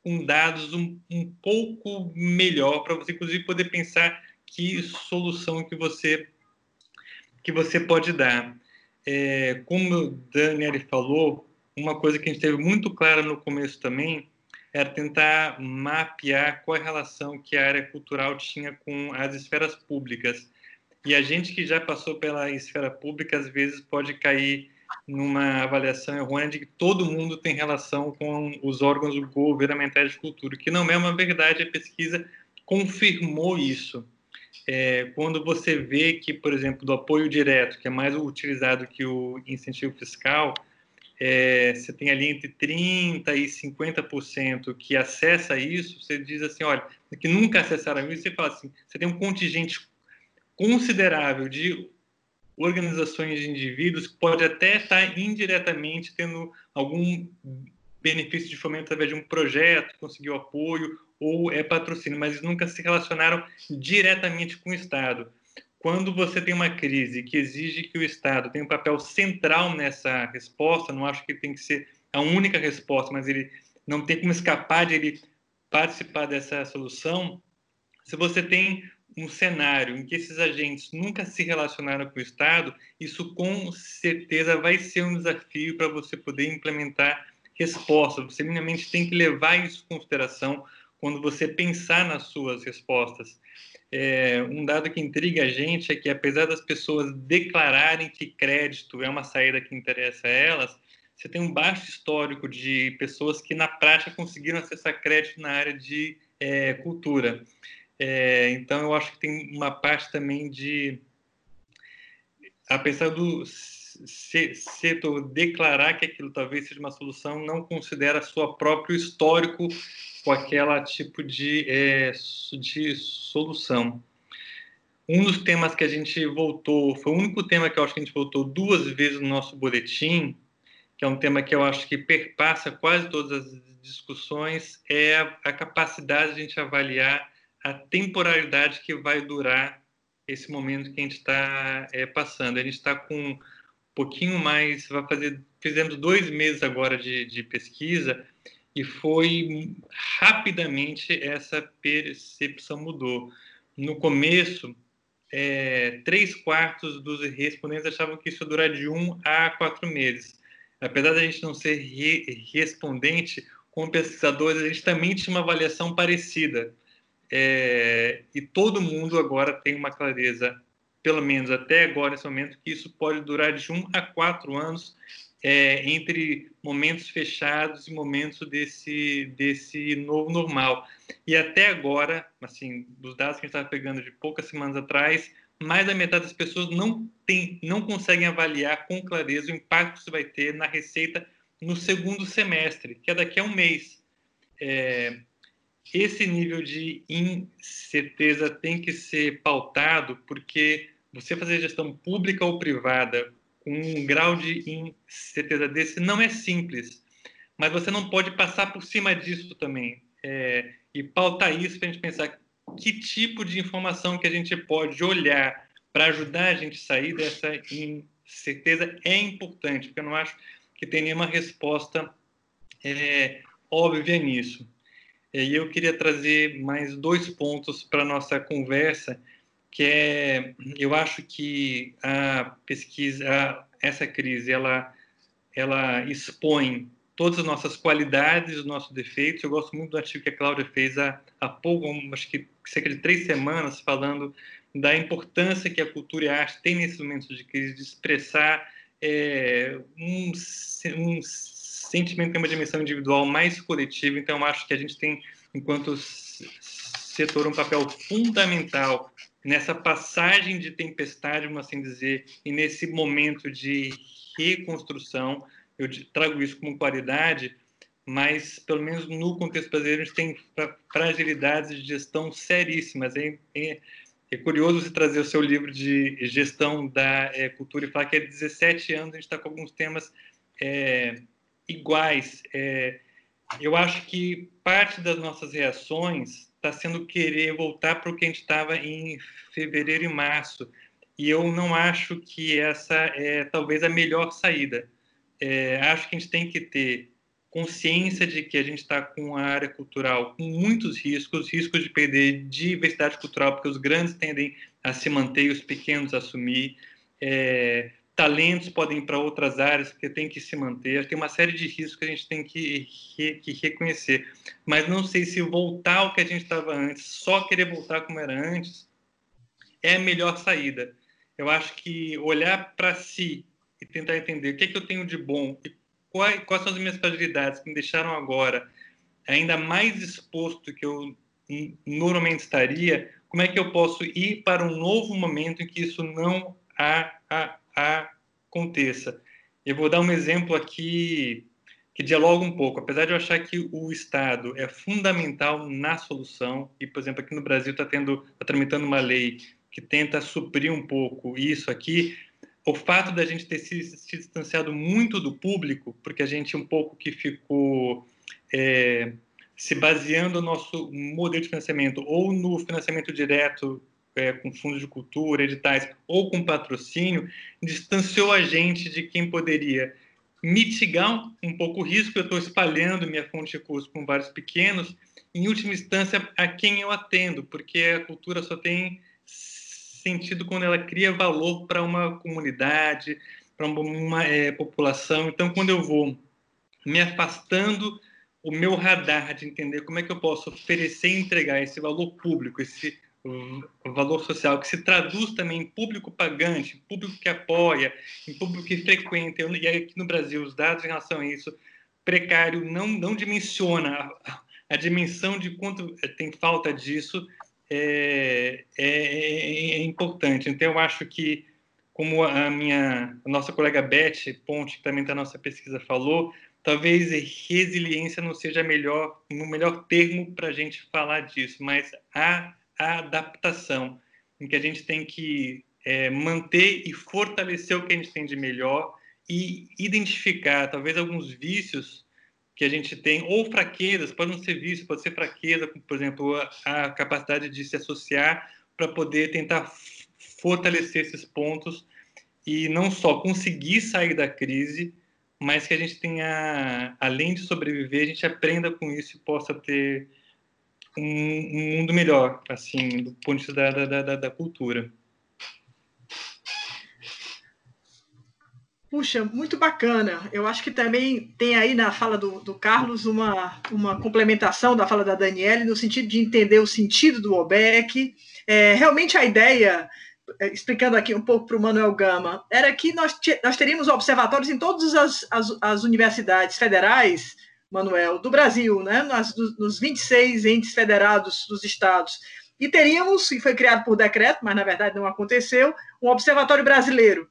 com dados um, um pouco melhor para você, inclusive, poder pensar que solução que você que você pode dar. É, como o Daniel falou, uma coisa que a gente teve muito clara no começo também era tentar mapear qual a relação que a área cultural tinha com as esferas públicas. E a gente que já passou pela esfera pública, às vezes pode cair numa avaliação errônea de que todo mundo tem relação com os órgãos governamentais de cultura, que não é uma verdade, a pesquisa confirmou isso é, quando você vê que, por exemplo, do apoio direto, que é mais utilizado que o incentivo fiscal, é, você tem ali entre 30% e 50% que acessa isso, você diz assim, olha, que nunca acessaram isso, você fala assim, você tem um contingente considerável de organizações de indivíduos que pode até estar indiretamente tendo algum benefício de fomento através de um projeto, conseguiu apoio ou é patrocínio, mas nunca se relacionaram diretamente com o Estado. Quando você tem uma crise que exige que o Estado tenha um papel central nessa resposta, não acho que tem que ser a única resposta, mas ele não tem como escapar de ele participar dessa solução se você tem um cenário em que esses agentes nunca se relacionaram com o Estado, isso com certeza vai ser um desafio para você poder implementar respostas. Você minimamente tem que levar isso em consideração quando você pensar nas suas respostas. É, um dado que intriga a gente é que, apesar das pessoas declararem que crédito é uma saída que interessa a elas, você tem um baixo histórico de pessoas que, na prática, conseguiram acessar crédito na área de é, cultura. É, então, eu acho que tem uma parte também de, apesar do setor declarar que aquilo talvez seja uma solução, não considera seu próprio histórico com aquela tipo de, é, de solução. Um dos temas que a gente voltou, foi o único tema que eu acho que a gente voltou duas vezes no nosso boletim, que é um tema que eu acho que perpassa quase todas as discussões, é a capacidade de a gente avaliar a temporalidade que vai durar esse momento que a gente está é, passando. A gente está com pouquinho mais, vai fazer, fizemos dois meses agora de, de pesquisa e foi rapidamente essa percepção mudou. No começo, é, três quartos dos respondentes achavam que isso ia durar de um a quatro meses. Apesar da gente não ser re respondente, como pesquisadores, a gente também tinha uma avaliação parecida. É, e todo mundo agora tem uma clareza, pelo menos até agora, nesse momento, que isso pode durar de um a quatro anos é, entre momentos fechados e momentos desse, desse novo normal. E até agora, assim, dos dados que a gente estava pegando de poucas semanas atrás, mais da metade das pessoas não, tem, não conseguem avaliar com clareza o impacto que isso vai ter na receita no segundo semestre, que é daqui a um mês. É, esse nível de incerteza tem que ser pautado, porque você fazer gestão pública ou privada com um grau de incerteza desse não é simples, mas você não pode passar por cima disso também é, e pautar isso para a gente pensar que tipo de informação que a gente pode olhar para ajudar a gente a sair dessa incerteza é importante, porque eu não acho que tem nenhuma resposta é, óbvia nisso. E eu queria trazer mais dois pontos para nossa conversa, que é, eu acho que a pesquisa, a, essa crise, ela, ela expõe todas as nossas qualidades, os nossos defeitos. Eu gosto muito do artigo que a Cláudia fez há, há pouco, acho que cerca de três semanas, falando da importância que a cultura e a arte têm nesses momentos de crise, de expressar é, um, um sentimento tem uma dimensão individual mais coletiva, então acho que a gente tem, enquanto setor, um papel fundamental nessa passagem de tempestade, vamos assim dizer, e nesse momento de reconstrução. Eu trago isso como qualidade, mas, pelo menos no contexto brasileiro, a gente tem fragilidades de gestão seríssimas. É, é, é curioso você trazer o seu livro de gestão da é, cultura e falar que há 17 anos a gente está com alguns temas é, iguais. É, eu acho que parte das nossas reações está sendo querer voltar para o que a gente estava em fevereiro e março. E eu não acho que essa é talvez a melhor saída. É, acho que a gente tem que ter consciência de que a gente está com a área cultural com muitos riscos, riscos de perder diversidade cultural, porque os grandes tendem a se manter e os pequenos a assumir. É, talentos podem ir para outras áreas porque tem que se manter. Tem uma série de riscos que a gente tem que, que reconhecer. Mas não sei se voltar ao que a gente estava antes, só querer voltar como era antes, é a melhor saída. Eu acho que olhar para si e tentar entender o que, é que eu tenho de bom e quais, quais são as minhas fragilidades que me deixaram agora ainda mais exposto que eu normalmente estaria, como é que eu posso ir para um novo momento em que isso não há, há aconteça. Eu vou dar um exemplo aqui que dialoga um pouco. Apesar de eu achar que o Estado é fundamental na solução, e, por exemplo, aqui no Brasil está está tramitando uma lei que tenta suprir um pouco isso aqui, o fato da gente ter se, se distanciado muito do público, porque a gente um pouco que ficou é, se baseando no nosso modelo de financiamento ou no financiamento direto é, com fundos de cultura, editais ou com patrocínio, distanciou a gente de quem poderia mitigar um pouco o risco, eu estou espalhando minha fonte de custo com vários pequenos, em última instância, a quem eu atendo, porque a cultura só tem sentido quando ela cria valor para uma comunidade, para uma, uma é, população. Então, quando eu vou me afastando o meu radar de entender como é que eu posso oferecer e entregar esse valor público, esse valor social que se traduz também em público pagante, público que apoia, em público que frequenta. E aqui no Brasil, os dados em relação a isso, precário não, não dimensiona a, a dimensão de quanto tem falta disso é, é, é, importante. Então, eu acho que, como a minha a nossa colega Beth Ponte, que também na nossa pesquisa, falou, talvez resiliência não seja melhor, o melhor termo para a gente falar disso, mas a, a, adaptação, em que a gente tem que é, manter e fortalecer o que a gente tem de melhor e identificar talvez alguns vícios que a gente tem, ou fraquezas, pode não ser vício, pode ser fraqueza, por exemplo, a, a capacidade de se associar para poder tentar fortalecer esses pontos e não só conseguir sair da crise, mas que a gente tenha, além de sobreviver, a gente aprenda com isso e possa ter um, um mundo melhor, assim, do ponto de vista da, da, da, da cultura. Puxa, muito bacana. Eu acho que também tem aí na fala do, do, Carlos uma, uma complementação da fala da Daniele, no sentido de entender o sentido do OBEC. É, realmente a ideia é, explicando aqui um pouco para o Manuel Gama, era que nós, nós teríamos observatórios em todas as, as, as universidades federais, Manuel, do Brasil, né? Nas, nos 26 entes federados dos estados. E teríamos, e foi criado por decreto, mas na verdade não aconteceu, um observatório brasileiro.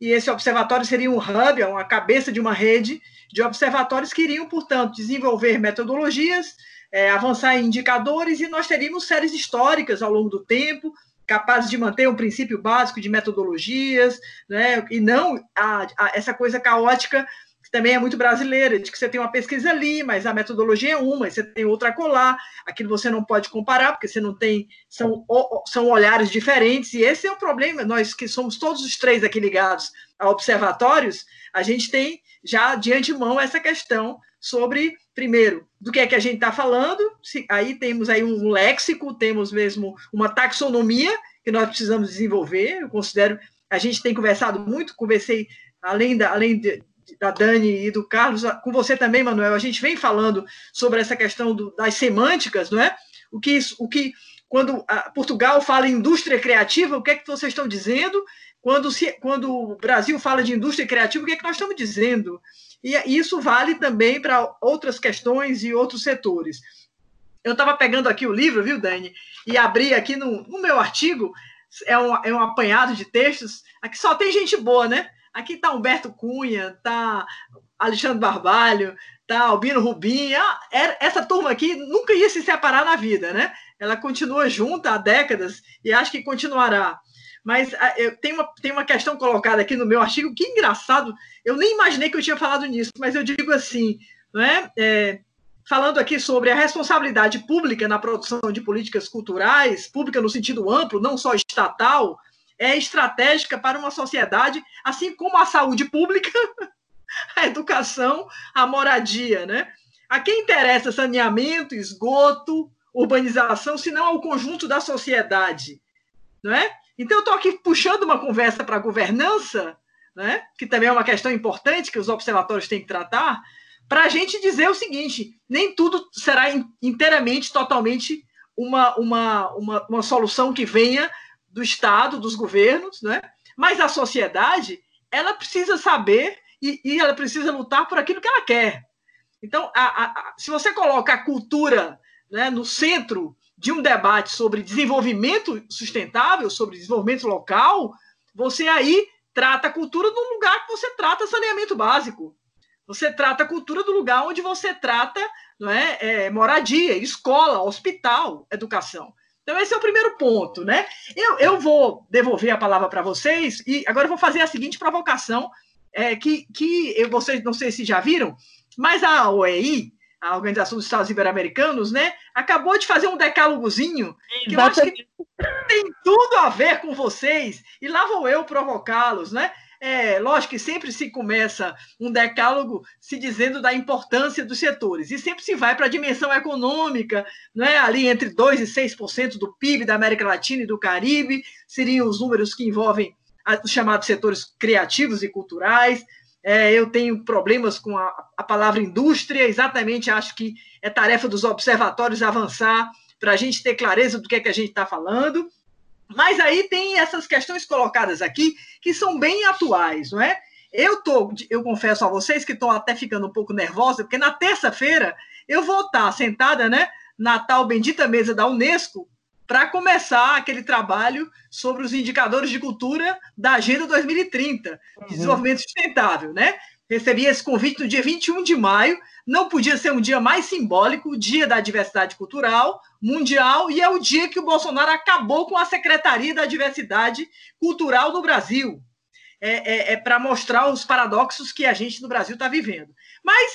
E esse observatório seria um hub, uma cabeça de uma rede de observatórios que iriam, portanto, desenvolver metodologias, é, avançar em indicadores, e nós teríamos séries históricas ao longo do tempo, capazes de manter um princípio básico de metodologias, né, e não a, a, essa coisa caótica também é muito brasileira, de que você tem uma pesquisa ali, mas a metodologia é uma, você tem outra colar, aquilo você não pode comparar, porque você não tem, são, são olhares diferentes, e esse é o problema, nós que somos todos os três aqui ligados a observatórios, a gente tem já de antemão essa questão sobre, primeiro, do que é que a gente está falando, se, aí temos aí um léxico, temos mesmo uma taxonomia que nós precisamos desenvolver, eu considero, a gente tem conversado muito, conversei, além da, além de, da Dani e do Carlos, com você também, Manuel, a gente vem falando sobre essa questão do, das semânticas, não é? O que, o que quando Portugal fala indústria criativa, o que é que vocês estão dizendo? Quando, se, quando o Brasil fala de indústria criativa, o que é que nós estamos dizendo? E isso vale também para outras questões e outros setores. Eu estava pegando aqui o livro, viu, Dani? E abri aqui no, no meu artigo, é um, é um apanhado de textos. Aqui só tem gente boa, né? Aqui está Humberto Cunha, está Alexandre Barbalho, está Albino Rubim. Ah, essa turma aqui nunca ia se separar na vida, né? Ela continua junta há décadas e acho que continuará. Mas ah, tem, uma, tem uma questão colocada aqui no meu artigo, que engraçado, eu nem imaginei que eu tinha falado nisso, mas eu digo assim, não é? é falando aqui sobre a responsabilidade pública na produção de políticas culturais, pública no sentido amplo, não só estatal, é estratégica para uma sociedade, assim como a saúde pública, a educação, a moradia, né? A quem interessa saneamento, esgoto, urbanização, se não ao conjunto da sociedade, não é? Então, eu estou aqui puxando uma conversa para a governança, né, que também é uma questão importante que os observatórios têm que tratar, para a gente dizer o seguinte: nem tudo será inteiramente, totalmente uma, uma, uma, uma solução que venha do Estado, dos governos, né? mas a sociedade ela precisa saber e, e ela precisa lutar por aquilo que ela quer. Então, a, a, se você coloca a cultura né, no centro de um debate sobre desenvolvimento sustentável, sobre desenvolvimento local, você aí trata a cultura no lugar que você trata saneamento básico. Você trata a cultura do lugar onde você trata não é, é, moradia, escola, hospital, educação. Então, esse é o primeiro ponto, né? Eu, eu vou devolver a palavra para vocês e agora eu vou fazer a seguinte provocação, é, que, que eu, vocês não sei se já viram, mas a OEI, a Organização dos Estados Ibero-Americanos, né, acabou de fazer um decálogozinho que eu acho que tem tudo a ver com vocês, e lá vou eu provocá-los, né? É, lógico que sempre se começa um decálogo se dizendo da importância dos setores, e sempre se vai para a dimensão econômica, não é? ali entre 2% e 6% do PIB da América Latina e do Caribe, seriam os números que envolvem os chamados setores criativos e culturais. É, eu tenho problemas com a, a palavra indústria, exatamente acho que é tarefa dos observatórios avançar para a gente ter clareza do que é que a gente está falando. Mas aí tem essas questões colocadas aqui que são bem atuais, não é? Eu tô, eu confesso a vocês que estou até ficando um pouco nervosa, porque na terça-feira eu vou estar sentada, né, na tal bendita mesa da Unesco para começar aquele trabalho sobre os indicadores de cultura da Agenda 2030, de uhum. desenvolvimento sustentável, né? Recebi esse convite no dia 21 de maio, não podia ser um dia mais simbólico, o dia da diversidade cultural mundial, e é o dia que o Bolsonaro acabou com a Secretaria da Diversidade Cultural no Brasil. É, é, é para mostrar os paradoxos que a gente no Brasil está vivendo. Mas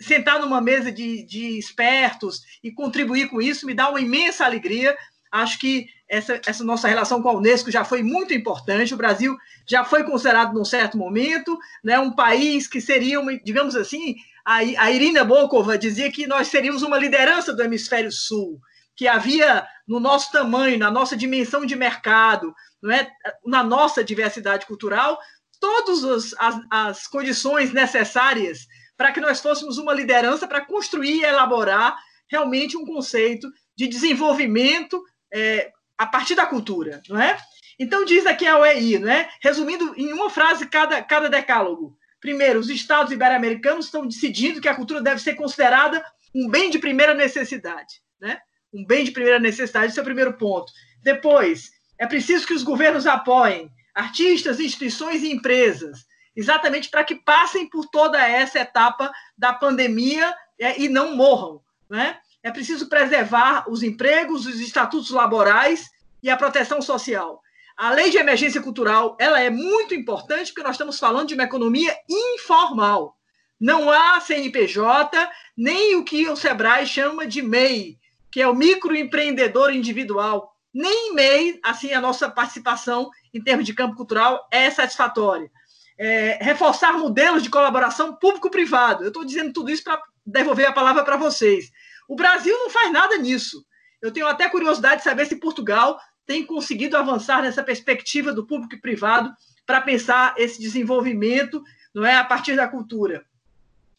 sentar numa mesa de, de espertos e contribuir com isso me dá uma imensa alegria. Acho que essa, essa nossa relação com a Unesco já foi muito importante. O Brasil já foi considerado, num certo momento, né, um país que seria, uma, digamos assim, a, a Irina Bokova dizia que nós seríamos uma liderança do hemisfério sul, que havia no nosso tamanho, na nossa dimensão de mercado, não é, na nossa diversidade cultural, todas as, as condições necessárias para que nós fôssemos uma liderança para construir e elaborar realmente um conceito de desenvolvimento é, a partir da cultura, não é? Então diz aqui a OEI, né? Resumindo em uma frase cada, cada decálogo. Primeiro, os estados ibero-americanos estão decidindo que a cultura deve ser considerada um bem de primeira necessidade, né? Um bem de primeira necessidade, esse é o primeiro ponto. Depois, é preciso que os governos apoiem artistas, instituições e empresas, exatamente para que passem por toda essa etapa da pandemia é, e não morram, né? É preciso preservar os empregos, os estatutos laborais e a proteção social. A lei de emergência cultural ela é muito importante porque nós estamos falando de uma economia informal. Não há CNPJ, nem o que o Sebrae chama de MEI, que é o microempreendedor individual. Nem MEI, assim, a nossa participação em termos de campo cultural é satisfatória. É, reforçar modelos de colaboração público-privado. Eu estou dizendo tudo isso para devolver a palavra para vocês. O Brasil não faz nada nisso. Eu tenho até curiosidade de saber se Portugal tem conseguido avançar nessa perspectiva do público e privado para pensar esse desenvolvimento não é, a partir da cultura.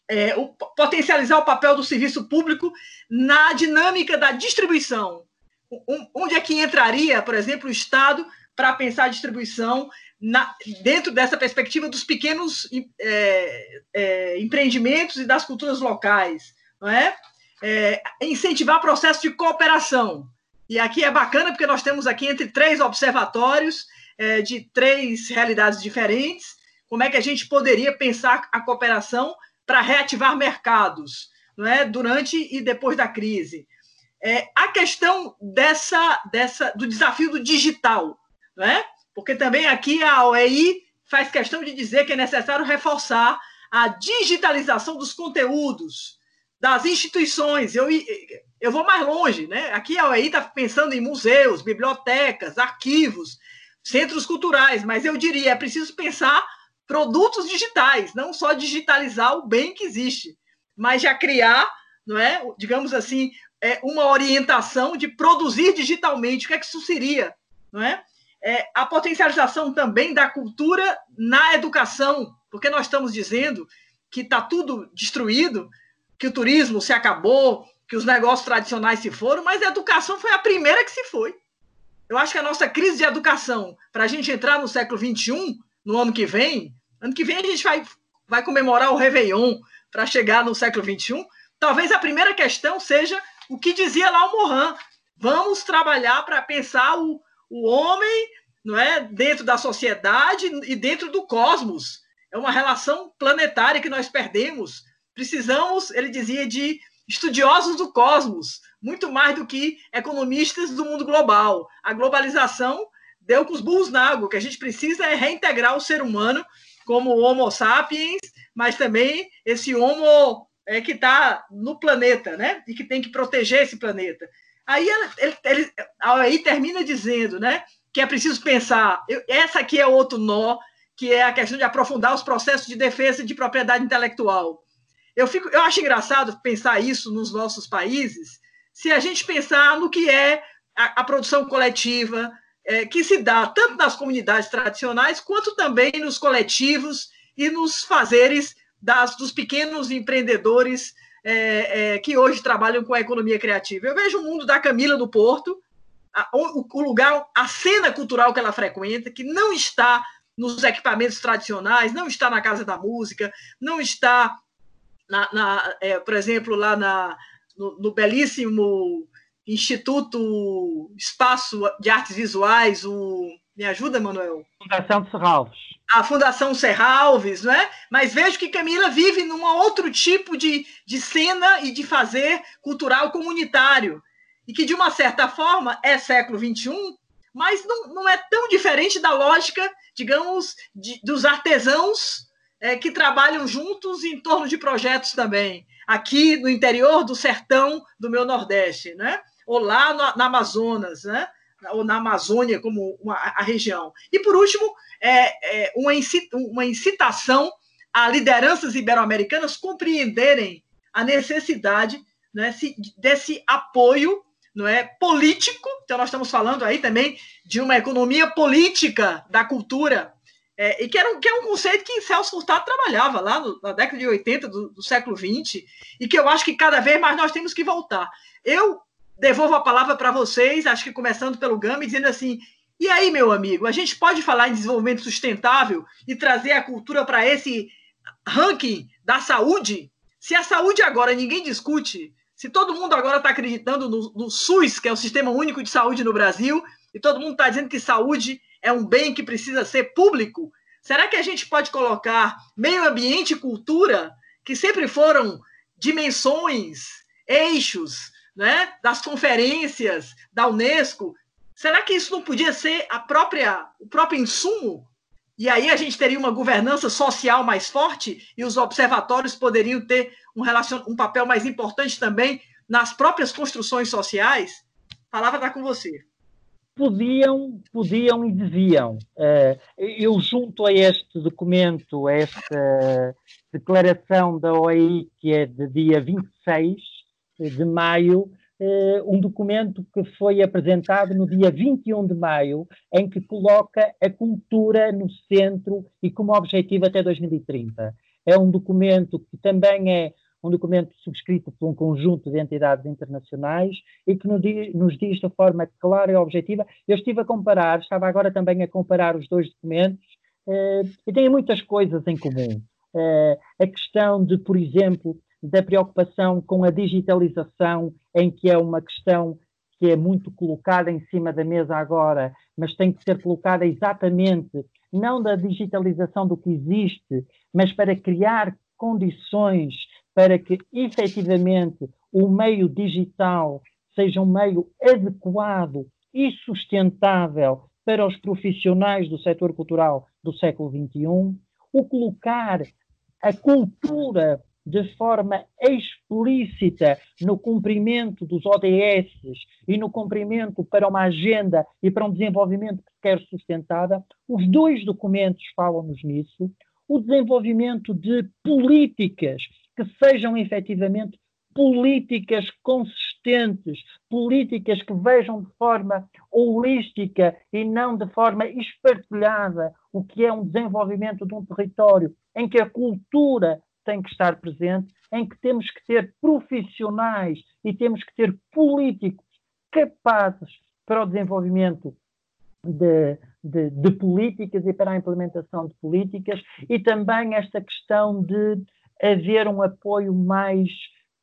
É, o, potencializar o papel do serviço público na dinâmica da distribuição. Um, onde é que entraria, por exemplo, o Estado para pensar a distribuição na, dentro dessa perspectiva dos pequenos é, é, empreendimentos e das culturas locais, não é? É, incentivar processo de cooperação. E aqui é bacana porque nós temos aqui entre três observatórios é, de três realidades diferentes, como é que a gente poderia pensar a cooperação para reativar mercados, não é, durante e depois da crise. É, a questão dessa, dessa do desafio do digital, não é? Porque também aqui a OEI faz questão de dizer que é necessário reforçar a digitalização dos conteúdos, das instituições. Eu, eu vou mais longe, né? Aqui a OEI está pensando em museus, bibliotecas, arquivos, centros culturais, mas eu diria, é preciso pensar produtos digitais, não só digitalizar o bem que existe, mas já criar, não é, digamos assim, é uma orientação de produzir digitalmente. O que é que isso seria, não é? é a potencialização também da cultura na educação, porque nós estamos dizendo que está tudo destruído, que o turismo se acabou, que os negócios tradicionais se foram, mas a educação foi a primeira que se foi. Eu acho que a nossa crise de educação, para a gente entrar no século XXI, no ano que vem, ano que vem a gente vai, vai comemorar o Réveillon para chegar no século XXI, talvez a primeira questão seja o que dizia lá o Morin. Vamos trabalhar para pensar o, o homem não é, dentro da sociedade e dentro do cosmos. É uma relação planetária que nós perdemos Precisamos, ele dizia, de estudiosos do cosmos, muito mais do que economistas do mundo global. A globalização deu com os burros na água. O que a gente precisa é reintegrar o ser humano como Homo sapiens, mas também esse Homo é, que está no planeta, né? E que tem que proteger esse planeta. Aí ele, ele, aí termina dizendo, né? Que é preciso pensar. Eu, essa aqui é outro nó que é a questão de aprofundar os processos de defesa de propriedade intelectual. Eu, fico, eu acho engraçado pensar isso nos nossos países, se a gente pensar no que é a, a produção coletiva, é, que se dá tanto nas comunidades tradicionais, quanto também nos coletivos e nos fazeres das, dos pequenos empreendedores é, é, que hoje trabalham com a economia criativa. Eu vejo o mundo da Camila do Porto, a, o, o lugar, a cena cultural que ela frequenta, que não está nos equipamentos tradicionais, não está na Casa da Música, não está, na, na é, por exemplo, lá na, no, no, belíssimo Instituto Espaço de Artes Visuais, o. Me ajuda, Manuel? Fundação Serralves. A Fundação Serralves, não é? Mas vejo que Camila vive num outro tipo de, de cena e de fazer cultural comunitário. E que, de uma certa forma, é século XXI, mas não, não é tão diferente da lógica, digamos, de, dos artesãos é, que trabalham juntos em torno de projetos também, aqui no interior do sertão do meu Nordeste, né? ou lá no, na Amazonas, né? ou na Amazônia, como uma, a região. E, por último, é, é uma, uma incitação a lideranças ibero-americanas compreenderem a necessidade né, desse apoio não é político. Então nós estamos falando aí também de uma economia política da cultura é, e que, era um, que é um conceito que Celso Furtado trabalhava lá no, na década de 80 do, do, século 20 e que eu acho que cada vez mais nós temos que voltar. Eu devolvo a palavra para vocês, acho que começando pelo Gami, dizendo assim: e aí, meu amigo, a gente pode falar em desenvolvimento sustentável e trazer a cultura para esse ranking da saúde? Se a saúde agora ninguém discute, se todo mundo agora está acreditando no, no, SUS, que é o Sistema Único de Saúde no Brasil, e todo mundo está dizendo que saúde é um bem que precisa ser público, será que a gente pode colocar meio ambiente e cultura, que sempre foram dimensões, eixos né, das conferências da Unesco, será que isso não podia ser a própria, o próprio insumo e aí a gente teria uma governança social mais forte e os observatórios poderiam ter um, relacion... um papel mais importante também nas próprias construções sociais? A palavra está com você. Podiam, podiam e deviam. Eh, eu junto a este documento, a esta declaração da OEI, que é de dia 26 de maio, uh, um documento que foi apresentado no dia 21 de maio, em que coloca a cultura no centro e como objetivo até 2030. É um documento que também é um documento subscrito por um conjunto de entidades internacionais e que nos diz de forma clara e objetiva. Eu estive a comparar, estava agora também a comparar os dois documentos eh, e têm muitas coisas em comum. Eh, a questão de, por exemplo, da preocupação com a digitalização, em que é uma questão que é muito colocada em cima da mesa agora, mas tem que ser colocada exatamente não da digitalização do que existe, mas para criar condições para que efetivamente o meio digital seja um meio adequado e sustentável para os profissionais do setor cultural do século XXI, o colocar a cultura de forma explícita no cumprimento dos ODS e no cumprimento para uma agenda e para um desenvolvimento que quer sustentada, os dois documentos falam-nos nisso, o desenvolvimento de políticas que sejam efetivamente políticas consistentes, políticas que vejam de forma holística e não de forma espartilhada o que é um desenvolvimento de um território em que a cultura tem que estar presente, em que temos que ter profissionais e temos que ter políticos capazes para o desenvolvimento de, de, de, políticas e para a implementação de políticas e também esta questão de haver um apoio mais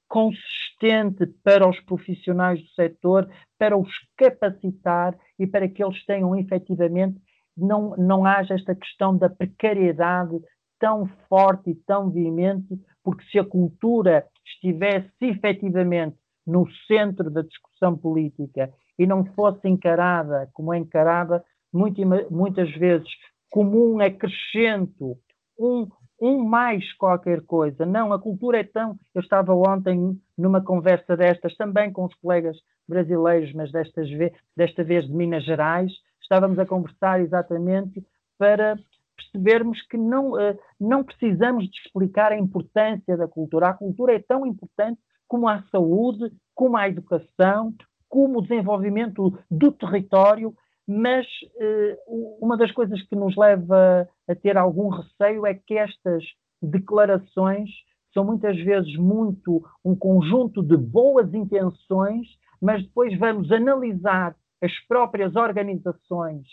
consistente para os profissionais do setor, para os capacitar e para que eles tenham efetivamente, não, não haja esta questão da precariedade tão forte e tão veemente, porque se a cultura estivesse efetivamente no centro da discussão política e não fosse encarada como é encarada, muito, muitas vezes como um acrescento, um, um mais qualquer coisa. Não, a cultura é tão. Eu estava ontem numa conversa destas, também com os colegas brasileiros, mas destas ve... desta vez de Minas Gerais, estávamos a conversar exatamente para percebermos que não, uh, não precisamos de explicar a importância da cultura. A cultura é tão importante como a saúde, como a educação, como o desenvolvimento do território, mas uh, uma das coisas que nos leva a ter algum receio é que estas declarações são muitas vezes muito um conjunto de boas intenções, mas depois vamos analisar as próprias organizações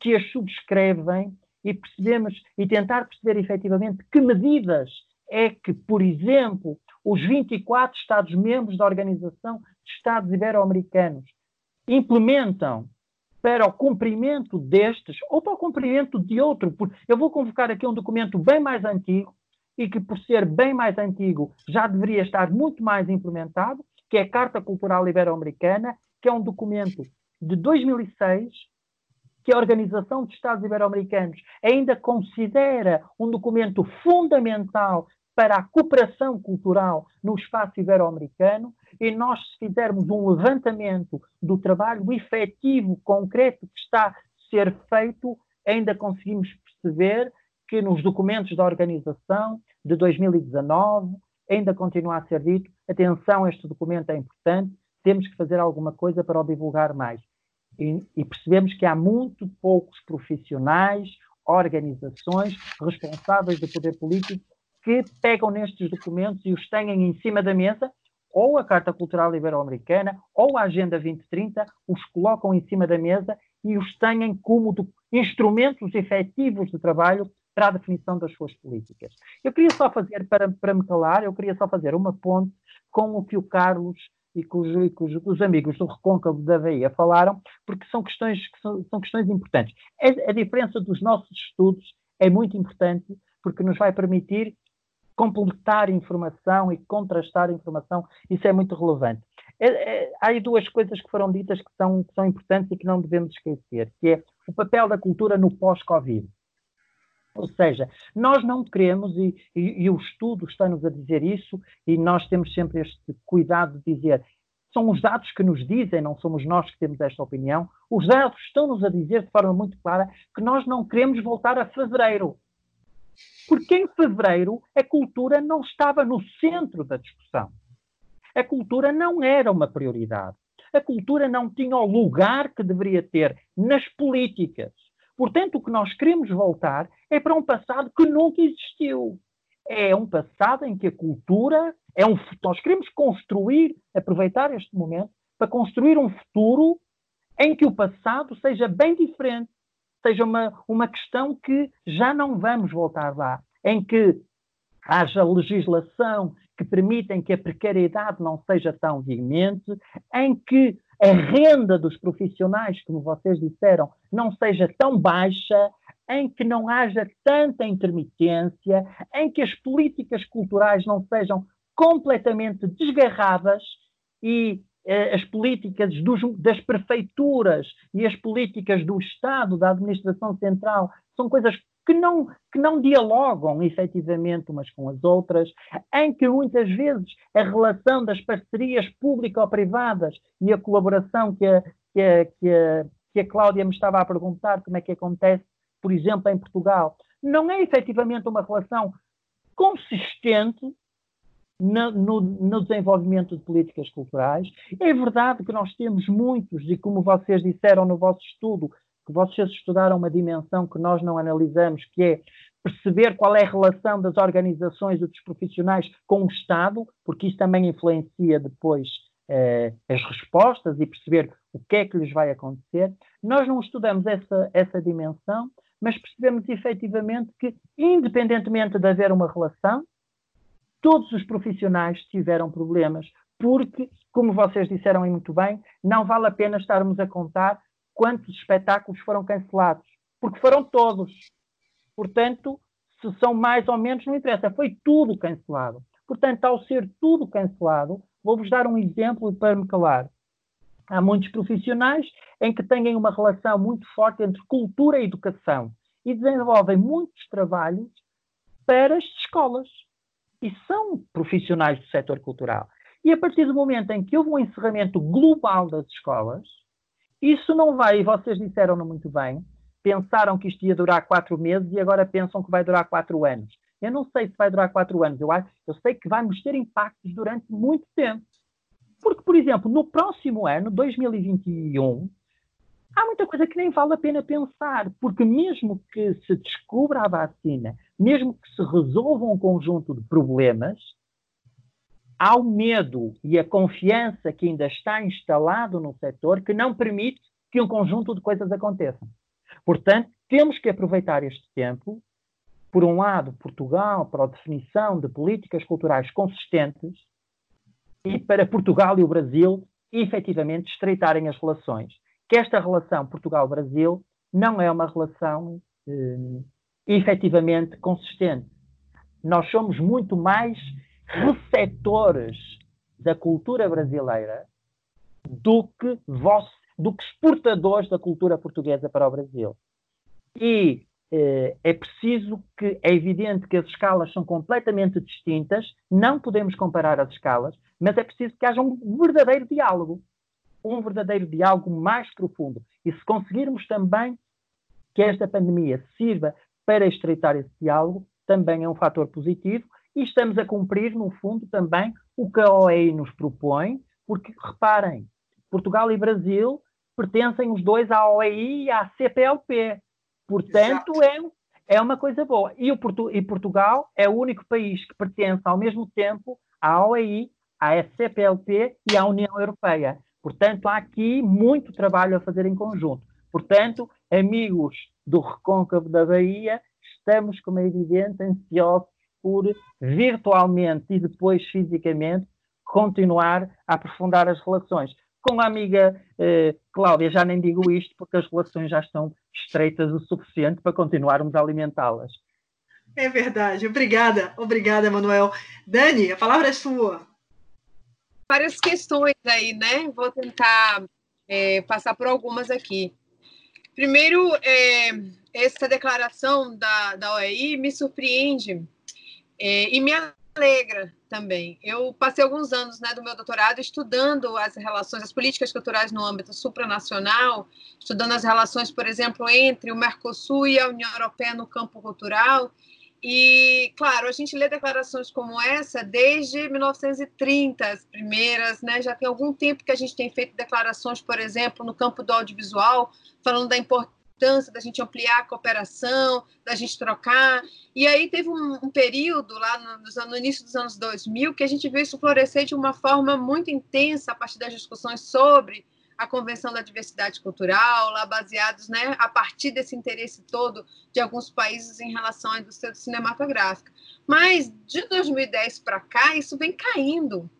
que as subscrevem e percebemos e tentar perceber efetivamente que medidas é que, por exemplo, os 24 Estados-membros da Organização de Estados Ibero-Americanos implementam para o cumprimento destes ou para o cumprimento de outro. Eu vou convocar aqui um documento bem mais antigo e que, por ser bem mais antigo, já deveria estar muito mais implementado, que é a Carta Cultural Ibero-Americana, que é um documento de 2006 que a Organização dos Estados Ibero-Americanos ainda considera um documento fundamental para a cooperação cultural no espaço ibero-americano e nós, se fizermos um levantamento do trabalho efetivo, concreto que está a ser feito, ainda conseguimos perceber que nos documentos da organização de 2019 ainda continua a ser dito: atenção, este documento é importante, temos que fazer alguma coisa para o divulgar mais. E, e percebemos que há muito poucos profissionais, organizações responsáveis do poder político que pegam nestes documentos e os tenham em cima da mesa, ou a Carta Cultural Ibero-Americana, ou a Agenda 2030, os colocam em cima da mesa e os tenham como instrumentos efetivos de trabalho para a definição das suas políticas. Eu queria só fazer, para, para me calar, eu queria só fazer uma ponte com o que o Carlos e os, os amigos do Recôncavo da Bahia falaram, porque são questões, que são, são questões importantes. A, a diferença dos nossos estudos é muito importante, porque nos vai permitir completar informação e contrastar informação, isso é muito relevante. É, é, há aí duas coisas que foram ditas que são, que são importantes e que não devemos esquecer, que é o papel da cultura no pós-Covid. Ou seja, nós não queremos, e, e, e o estudo está-nos a dizer isso, e nós temos sempre este cuidado de dizer, são os dados que nos dizem, não somos nós que temos esta opinião, os dados estão-nos a dizer de forma muito clara que nós não queremos voltar a fevereiro. Porque em fevereiro a cultura não estava no centro da discussão. A cultura não era uma prioridade. A cultura não tinha o lugar que deveria ter nas políticas. Portanto, o que nós queremos voltar é para um passado que nunca existiu. É um passado em que a cultura é um. Nós queremos construir, aproveitar este momento para construir um futuro em que o passado seja bem diferente, seja uma, uma questão que já não vamos voltar lá, em que haja legislação que permitem que a precariedade não seja tão veemente, em que a renda dos profissionais, como vocês disseram, não seja tão baixa, em que não haja tanta intermitência, em que as políticas culturais não sejam completamente desgarradas e as políticas dos, das prefeituras e as políticas do Estado, da administração central, são coisas que não, que não dialogam efetivamente umas com as outras, em que muitas vezes a relação das parcerias público-privadas e a colaboração que a, que, a, que, a, que a Cláudia me estava a perguntar como é que acontece, por exemplo, em Portugal, não é efetivamente uma relação consistente no, no, no, desenvolvimento de políticas culturais. É verdade que nós temos muitos, e como vocês disseram no vosso estudo, que vocês estudaram uma dimensão que nós não analisamos, que é perceber qual é a relação das organizações e dos profissionais com o Estado, porque isso também influencia depois eh, as respostas e perceber o que é que lhes vai acontecer. Nós não estudamos essa, essa dimensão, mas percebemos efetivamente que, independentemente de haver uma relação, todos os profissionais tiveram problemas, porque, como vocês disseram muito bem, não vale a pena estarmos a contar quantos espetáculos foram cancelados, porque foram todos. Portanto, se são mais ou menos, não interessa, foi tudo cancelado. Portanto, ao ser tudo cancelado, vou-vos dar um exemplo para me calar. Há muitos profissionais em que têm uma relação muito forte entre cultura e educação e desenvolvem muitos trabalhos para as escolas. E são profissionais do setor cultural. E a partir do momento em que houve um encerramento global das escolas, isso não vai, e vocês disseram-no muito bem, pensaram que isto ia durar quatro meses e agora pensam que vai durar quatro anos. Eu não sei se vai durar quatro anos, eu, acho, eu sei que vamos ter impactos durante muito tempo. Porque, por exemplo, no próximo ano, 2021, há muita coisa que nem vale a pena pensar, porque mesmo que se descubra a vacina, mesmo que se resolva um conjunto de problemas, há o medo e a confiança que ainda está instalado no setor que não permite que um conjunto de coisas aconteçam. Portanto, temos que aproveitar este tempo, por um lado, Portugal, para a definição de políticas culturais consistentes, e para Portugal e o Brasil efetivamente estreitarem as relações. Que esta relação Portugal-Brasil não é uma relação eh, efetivamente consistente. Nós somos muito mais receptores da cultura brasileira do que, vos, do que exportadores da cultura portuguesa para o Brasil. E eh, é preciso que, é evidente que as escalas são completamente distintas, não podemos comparar as escalas, mas é preciso que haja um verdadeiro diálogo, um verdadeiro diálogo mais profundo. E se conseguirmos também que esta pandemia sirva para estreitar esse diálogo, também é um fator positivo e estamos a cumprir, no fundo, também o que a OEI nos propõe, porque, reparem, Portugal e Brasil pertencem os dois à OEI e à CPLP. Portanto, é, é uma coisa boa. E, o Portu e Portugal é o único país que pertence ao mesmo tempo à OEI, à CPLP e à União Europeia. Portanto, há aqui muito trabalho a fazer em conjunto. Portanto, amigos do Recôncavo da Bahia, estamos, como é evidente, ansiosos por virtualmente e depois fisicamente continuar a aprofundar as relações. Com a amiga eh, Cláudia, já nem digo isto porque as relações já estão estreitas o suficiente para continuarmos a alimentá-las. É verdade. Obrigada, obrigada, Manuel. Dani, a palavra é sua. Várias questões aí, né? Vou tentar é, passar por algumas aqui. Primeiro, é, essa declaração da, da OEI me surpreende é, e me alegra também. Eu passei alguns anos né, do meu doutorado estudando as relações, as políticas culturais no âmbito supranacional, estudando as relações, por exemplo, entre o Mercosul e a União Europeia no campo cultural. E, claro, a gente lê declarações como essa desde 1930, as primeiras, né? Já tem algum tempo que a gente tem feito declarações, por exemplo, no campo do audiovisual, falando da importância da gente ampliar a cooperação, da gente trocar. E aí teve um, um período lá no, no, início dos anos 2000 que a gente viu isso florescer de uma forma muito intensa a partir das discussões sobre a Convenção da Diversidade Cultural, lá baseados né, a partir desse interesse todo de alguns países em relação à indústria cinematográfica. Mas de 2010 para cá, isso vem caindo.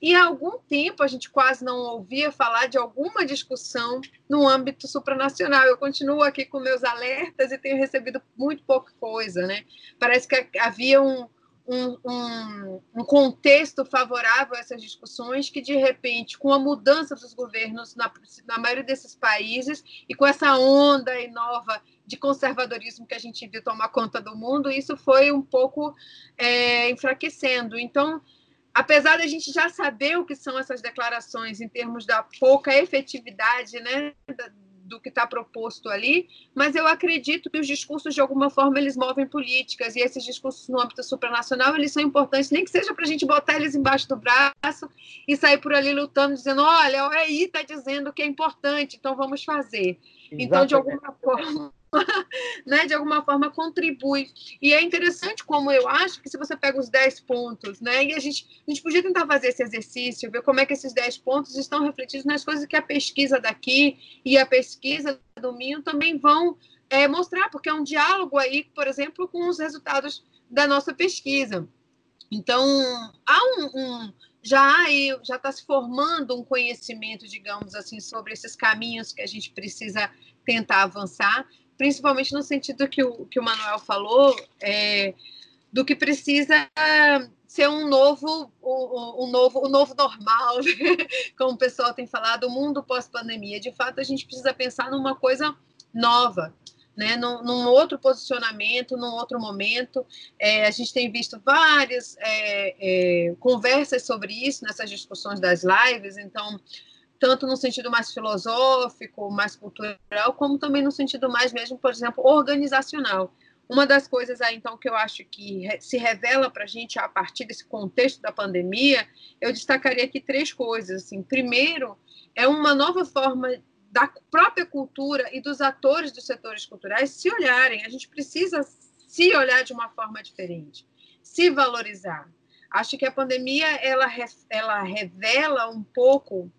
E há algum tempo a gente quase não ouvia falar de alguma discussão no âmbito supranacional. Eu continuo aqui com meus alertas e tenho recebido muito pouca coisa, né? Parece que havia um, um, um, um, contexto favorável a essas discussões que, de repente, com a mudança dos governos na, na maioria desses países e com essa onda nova de conservadorismo que a gente viu tomar conta do mundo, isso foi um pouco é, enfraquecendo. Então, apesar da gente já saber o que são essas declarações em termos da pouca efetividade né, do que está proposto ali, mas eu acredito que os discursos, de alguma forma, eles movem políticas, e esses discursos no âmbito supranacional, eles são importantes, nem que seja para a gente botar eles embaixo do braço e sair por ali lutando, dizendo, olha, o EI está dizendo que é importante, então vamos fazer. Exatamente. Então, de alguma forma, né, de alguma forma contribui. E é interessante como eu acho que se você pega os 10 pontos, né, e a gente, a gente podia tentar fazer esse exercício, ver como é que esses 10 pontos estão refletidos nas coisas que a pesquisa daqui e a pesquisa do Minho também vão é, mostrar, porque é um diálogo aí, por exemplo, com os resultados da nossa pesquisa. Então, há um, um já aí já está se formando um conhecimento, digamos assim, sobre esses caminhos que a gente precisa tentar avançar principalmente no sentido que o, que o Manuel falou, é, do que precisa ser um novo, um, um novo, um novo normal, como o pessoal tem falado, o mundo pós-pandemia. De fato, a gente precisa pensar numa coisa nova, né, num, num, outro posicionamento, num outro momento. É, a gente tem visto várias é, é, conversas sobre isso nessas discussões das lives, então tanto no sentido mais filosófico, mais cultural, como também no sentido mais mesmo, por exemplo, organizacional. Uma das coisas aí, então, que eu acho que se revela para a gente a partir desse contexto da pandemia, eu destacaria aqui três coisas. Assim. Primeiro, é uma nova forma da própria cultura e dos atores dos setores culturais se olharem. A gente precisa se olhar de uma forma diferente, se valorizar. Acho que a pandemia ela, ela revela um pouco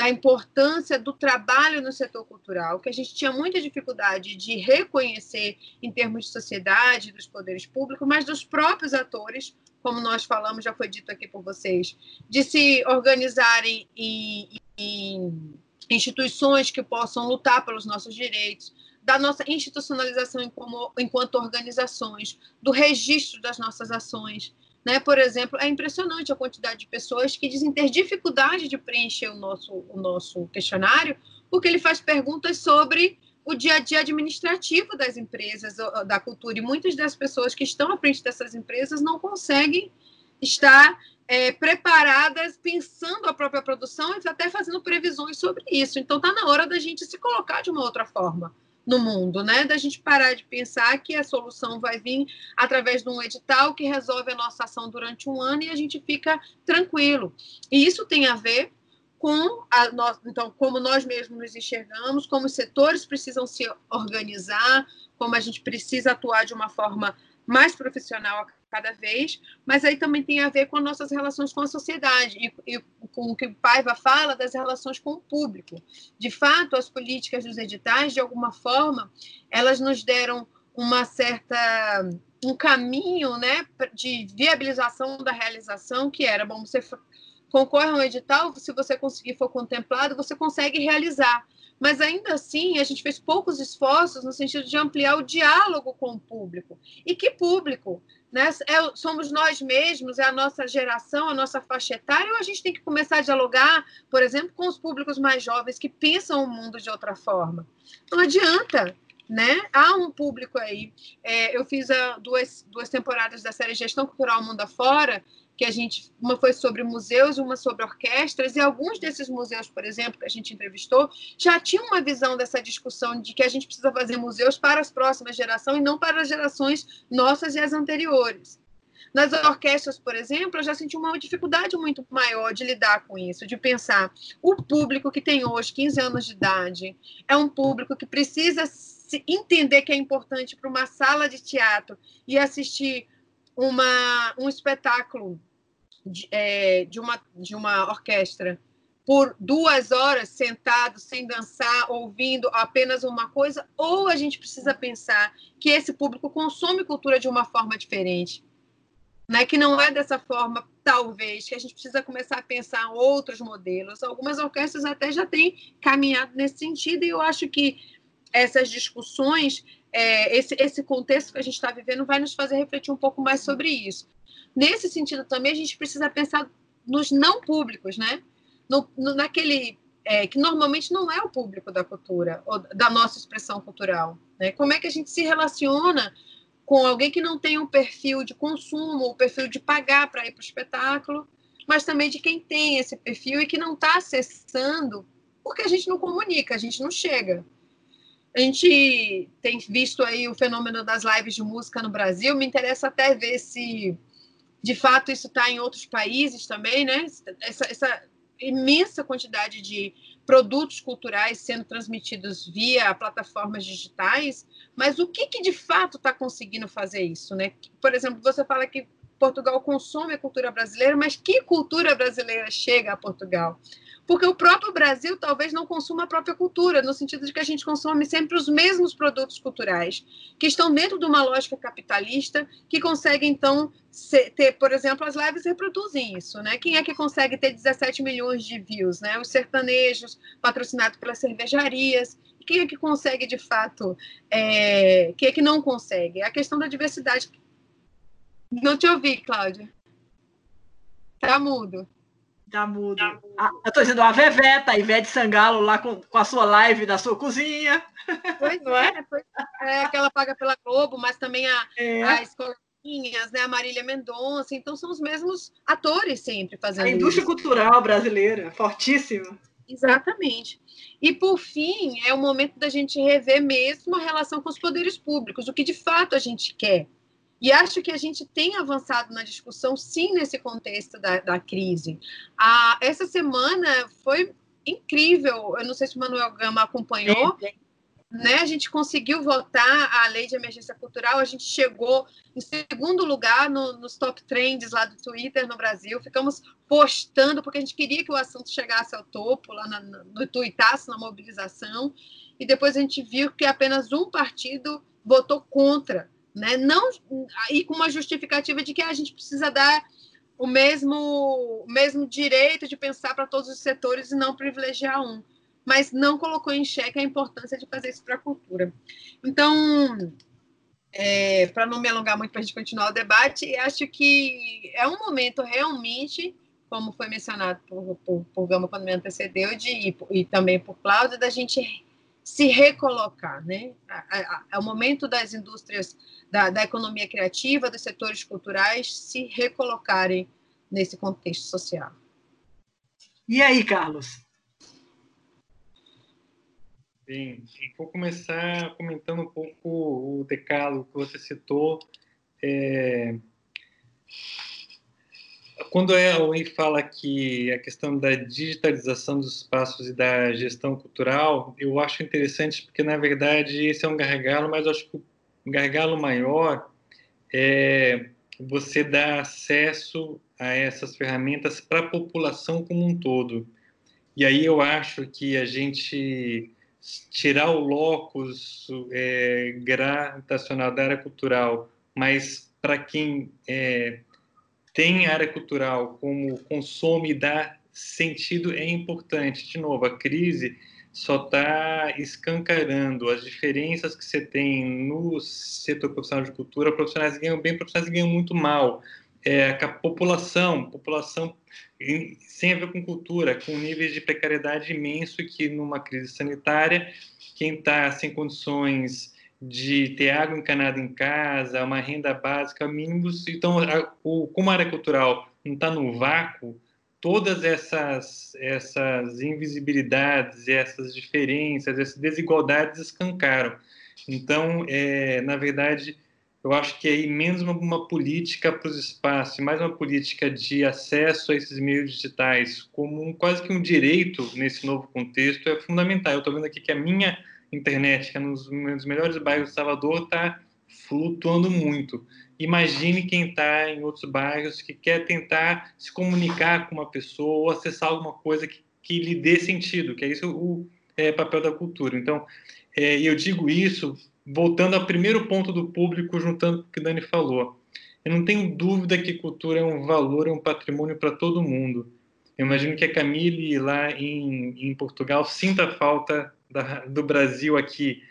da importância do trabalho no setor cultural, que a gente tinha muita dificuldade de reconhecer em termos de sociedade, dos poderes públicos, mas dos próprios atores, como nós falamos, já foi dito aqui por vocês, de se organizarem em, em instituições que possam lutar pelos nossos direitos, da nossa institucionalização enquanto organizações, do registro das nossas ações. Né? Por exemplo, é impressionante a quantidade de pessoas que dizem ter dificuldade de preencher o nosso, o nosso questionário, porque ele faz perguntas sobre o dia a dia administrativo das empresas da cultura. E muitas das pessoas que estão à frente dessas empresas não conseguem estar é, preparadas, pensando a própria produção e até fazendo previsões sobre isso. Então, está na hora da gente se colocar de uma outra forma no mundo, né? Da gente parar de pensar que a solução vai vir através de um edital que resolve a nossa ação durante um ano e a gente fica tranquilo. E isso tem a ver com a nós, então como nós mesmos nos enxergamos, como os setores precisam se organizar, como a gente precisa atuar de uma forma mais profissional cada vez, mas aí também tem a ver com as nossas relações com a sociedade e, e, com o que o Paiva fala das relações com o público. De fato, as políticas dos editais, de alguma forma, elas nos deram uma certa um caminho, né, de viabilização da realização que era bom você concorre a um edital, se você conseguir for contemplado, você consegue realizar mas ainda assim a gente fez poucos esforços no sentido de ampliar o diálogo com o público. E que público? Né? É, somos nós mesmos, é a nossa geração, a nossa faixa etária, ou a gente tem que começar a dialogar, por exemplo, com os públicos mais jovens que pensam o mundo de outra forma? Não adianta. Né? Há um público aí. É, eu fiz a, duas, duas temporadas da série Gestão Cultural Mundo Afora, que a gente uma foi sobre museus, uma sobre orquestras e alguns desses museus, por exemplo, que a gente entrevistou, já tinham uma visão dessa discussão de que a gente precisa fazer museus para as próximas gerações e não para as gerações nossas e as anteriores. Nas orquestras, por exemplo, eu já senti uma dificuldade muito maior de lidar com isso, de pensar o público que tem hoje 15 anos de idade é um público que precisa entender que é importante para uma sala de teatro e assistir uma, um espetáculo de, é, de, uma, de uma orquestra por duas horas sentado, sem dançar, ouvindo apenas uma coisa, ou a gente precisa pensar que esse público consome cultura de uma forma diferente, né? que não é dessa forma, talvez, que a gente precisa começar a pensar outros modelos. Algumas orquestras até já têm caminhado nesse sentido, e eu acho que essas discussões, é, esse, esse contexto que a gente está vivendo, vai nos fazer refletir um pouco mais sobre isso. Nesse sentido também, a gente precisa pensar nos não públicos, né? No, no, naquele é, que normalmente não é o público da cultura, ou da nossa expressão cultural. Né? Como é que a gente se relaciona com alguém que não tem um perfil de consumo, o um perfil de pagar para ir para o espetáculo, mas também de quem tem esse perfil e que não está acessando, porque a gente não comunica, a gente não chega. A gente tem visto aí o fenômeno das lives de música no Brasil, me interessa até ver se de fato, isso está em outros países também, né? Essa, essa, imensa quantidade de produtos culturais sendo transmitidos via plataformas digitais, mas o que, que de fato está conseguindo fazer isso, né? Por exemplo, você fala que Portugal consome a cultura brasileira, mas que cultura brasileira chega a Portugal? Porque o próprio Brasil talvez não consuma a própria cultura, no sentido de que a gente consome sempre os mesmos produtos culturais, que estão dentro de uma lógica capitalista, que consegue, então, ter, por exemplo, as lives reproduzem isso, né? Quem é que consegue ter 17 milhões de views, né? Os sertanejos, patrocinados pelas cervejarias, quem é que consegue, de fato, é... quem é que não consegue? É a questão da diversidade. Não te ouvi, Cláudia. Tá mudo. Tá mudo. Tá mudo. Ah, eu tô dizendo a Veveta, a Ivete Sangalo lá com, com a sua live da sua cozinha. Pois não é? é, é que ela paga pela Globo, mas também a, é. a Escolinhas, né? A Marília Mendonça. Então são os mesmos atores sempre fazendo A indústria isso. cultural brasileira, fortíssima. Exatamente. E, por fim, é o momento da gente rever mesmo a relação com os poderes públicos, o que de fato a gente quer. E acho que a gente tem avançado na discussão, sim, nesse contexto da, da crise. Ah, essa semana foi incrível. Eu não sei se o Manuel Gama acompanhou. Sim, sim né, a gente conseguiu votar a lei de emergência cultural, a gente chegou em segundo lugar no, nos top trends lá do Twitter no Brasil, ficamos postando, porque a gente queria que o assunto chegasse ao topo, lá na, no tuitasse, na mobilização, e depois a gente viu que apenas um partido votou contra, né, não, e com uma justificativa de que a gente precisa dar o mesmo, o mesmo direito de pensar para todos os setores e não privilegiar um mas não colocou em xeque a importância de fazer isso para a cultura. Então, é, para não me alongar muito para a gente continuar o debate, acho que é um momento realmente, como foi mencionado por, por, por Gama quando me antecedeu, de, e, e também por Cláudia, da gente se recolocar, né? É o momento das indústrias, da, da economia criativa, dos setores culturais se recolocarem nesse contexto social. E aí, Carlos? Bem, vou começar comentando um pouco o decálogo que você citou. É... Quando a Elway fala que a questão da digitalização dos espaços e da gestão cultural, eu acho interessante porque, na verdade, esse é um gargalo, mas eu acho que o gargalo maior é você dar acesso a essas ferramentas para a população como um todo. E aí eu acho que a gente tirar o locus é, gravitacional da área cultural, mas para quem é, tem área cultural como consome e dá sentido é importante. De novo, a crise só está escancarando as diferenças que você tem no setor profissional de cultura. Profissionais ganham bem, profissionais ganham muito mal. É, a população, população sem a ver com cultura, com níveis de precariedade imenso que numa crise sanitária, quem está sem condições de ter água encanada em casa, uma renda básica mínimos, então a, o, como a área cultural não está no vácuo, todas essas essas invisibilidades, essas diferenças, essas desigualdades escancaram. Então, é, na verdade, eu acho que aí menos uma, uma política para os espaços, mais uma política de acesso a esses meios digitais como um, quase que um direito nesse novo contexto é fundamental. Eu estou vendo aqui que a minha internet, que é nos, nos melhores bairros de Salvador, está flutuando muito. Imagine quem está em outros bairros que quer tentar se comunicar com uma pessoa ou acessar alguma coisa que, que lhe dê sentido, que é isso o é, papel da cultura. Então, é, eu digo isso voltando ao primeiro ponto do público, juntando com o que Dani falou. Eu não tenho dúvida que cultura é um valor, é um patrimônio para todo mundo. Eu imagino que a Camille, lá em, em Portugal, sinta falta da, do Brasil aqui.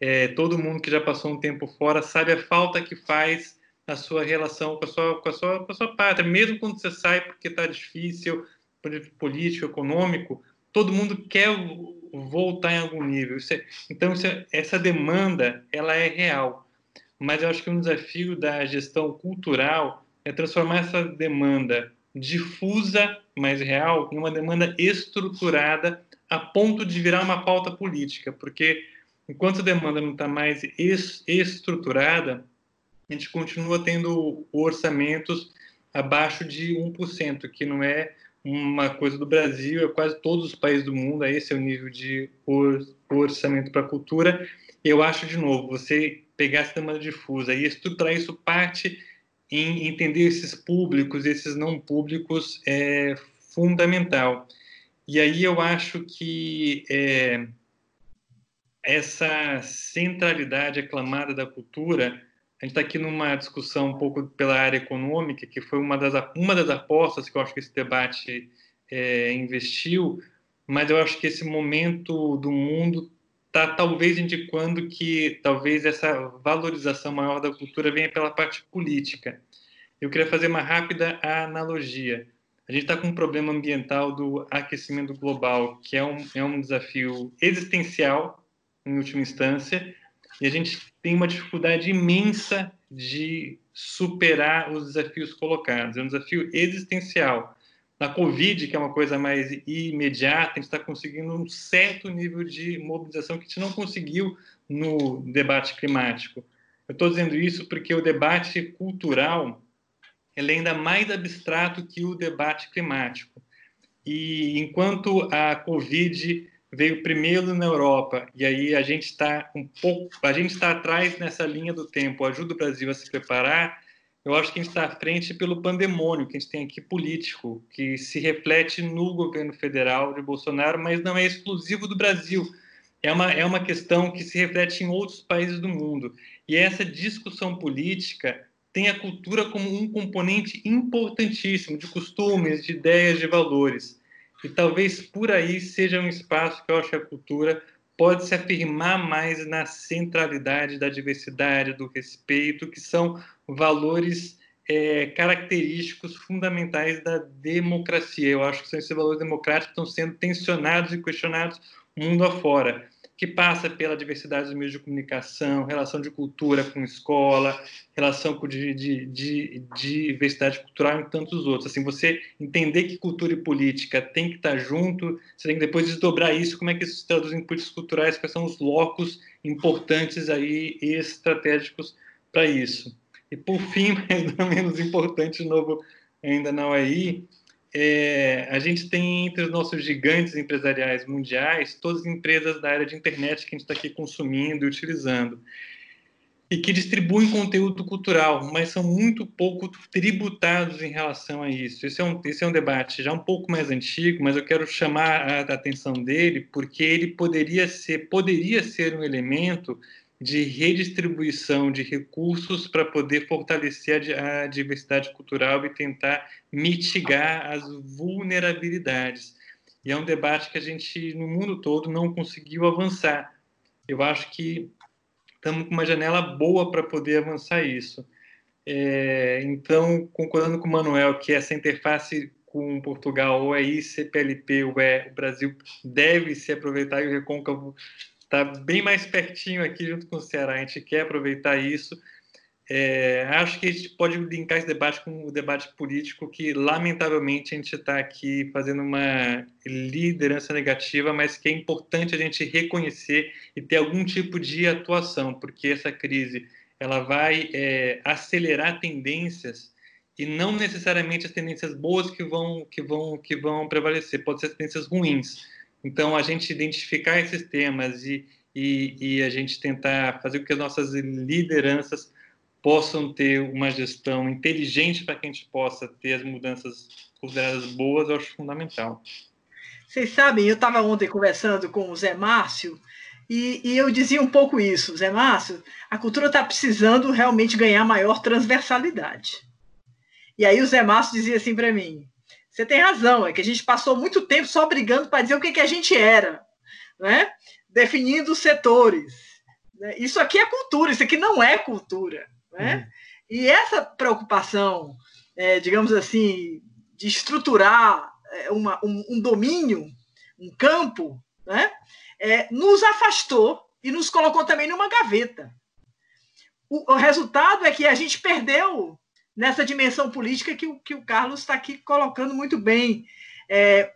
É, todo mundo que já passou um tempo fora sabe a falta que faz a sua relação com a sua, com a sua, com a sua pátria. Mesmo quando você sai porque está difícil, político, econômico, todo mundo quer voltar em algum nível. É, então, é, essa demanda ela é real. Mas eu acho que um desafio da gestão cultural é transformar essa demanda difusa, mas real, em uma demanda estruturada a ponto de virar uma pauta política, porque enquanto a demanda não está mais estruturada, a gente continua tendo orçamentos abaixo de 1%, que não é uma coisa do Brasil, é quase todos os países do mundo, esse é o nível de orçamento para a cultura. Eu acho, de novo, você pegar essa demanda difusa e estruturar isso parte em entender esses públicos, esses não públicos, é fundamental. E aí eu acho que é, essa centralidade aclamada da cultura a gente está aqui numa discussão um pouco pela área econômica, que foi uma das, uma das apostas que eu acho que esse debate é, investiu, mas eu acho que esse momento do mundo está talvez indicando que talvez essa valorização maior da cultura venha pela parte política. Eu queria fazer uma rápida analogia. A gente está com um problema ambiental do aquecimento global, que é um, é um desafio existencial, em última instância, e a gente tem uma dificuldade imensa de superar os desafios colocados. É um desafio existencial. Na Covid, que é uma coisa mais imediata, a gente está conseguindo um certo nível de mobilização que a gente não conseguiu no debate climático. Eu estou dizendo isso porque o debate cultural ele é ainda mais abstrato que o debate climático. E enquanto a Covid veio primeiro na Europa e aí a gente está um pouco, a gente está atrás nessa linha do tempo, ajuda o Brasil a se preparar. Eu acho que a gente está à frente pelo pandemônio que a gente tem aqui político, que se reflete no governo federal de Bolsonaro, mas não é exclusivo do Brasil. É uma, é uma questão que se reflete em outros países do mundo. E essa discussão política tem a cultura como um componente importantíssimo de costumes, de ideias, de valores. E talvez por aí seja um espaço que eu acho que a cultura pode se afirmar mais na centralidade da diversidade, do respeito, que são valores é, característicos fundamentais da democracia. Eu acho que são esses valores democráticos que estão sendo tensionados e questionados mundo afora que passa pela diversidade dos meios de comunicação, relação de cultura com escola, relação com de, de, de, de diversidade cultural e tantos outros. Assim, você entender que cultura e política tem que estar junto, você tem que depois desdobrar isso, como é que isso se traduz em políticas culturais, quais são os locos importantes aí e estratégicos para isso. E por fim, mas não menos importante, de novo, ainda não aí, é, a gente tem entre os nossos gigantes empresariais mundiais todas as empresas da área de internet que a gente está aqui consumindo e utilizando e que distribuem conteúdo cultural, mas são muito pouco tributados em relação a isso. Esse é um, esse é um debate já um pouco mais antigo, mas eu quero chamar a, atenção dele porque ele poderia ser, poderia ser um elemento de redistribuição de recursos para poder fortalecer a, diversidade cultural e tentar mitigar as vulnerabilidades. E é um debate que a gente, no mundo todo, não conseguiu avançar. Eu acho que estamos com uma janela boa para poder avançar isso. É, então, concordando com o Manuel, que essa interface com Portugal, ou é ICPLP, ou é o Brasil, deve se aproveitar e o Recôncavo está bem mais pertinho aqui junto com o Ceará. A gente quer aproveitar isso. É, acho que a gente pode linkar esse debate com o debate político, que lamentavelmente a gente está aqui fazendo uma liderança negativa, mas que é importante a gente reconhecer e ter algum tipo de atuação, porque essa crise ela vai é, acelerar tendências e não necessariamente as tendências boas que vão que vão que vão prevalecer, pode ser tendências ruins. Então, a gente identificar esses temas e, e, e, a gente tentar fazer com que as nossas lideranças possam ter uma gestão inteligente para que a gente possa ter as mudanças consideradas boas, eu acho fundamental. Vocês sabem, eu estava ontem conversando com o Zé Márcio e, e, eu dizia um pouco isso, Zé Márcio, a cultura está precisando realmente ganhar maior transversalidade. E aí o Zé Márcio dizia assim para mim, você tem razão, é que a gente passou muito tempo só brigando para dizer o que, que a gente era, né? definindo setores. Né? Isso aqui é cultura, isso aqui não é cultura. Né? Uhum. E essa preocupação, é, digamos assim, de estruturar é, uma, um, um, domínio, um campo, né? É, nos afastou e nos colocou também numa gaveta. O, o resultado é que a gente perdeu nessa dimensão política que, que o Carlos está aqui colocando muito bem. É,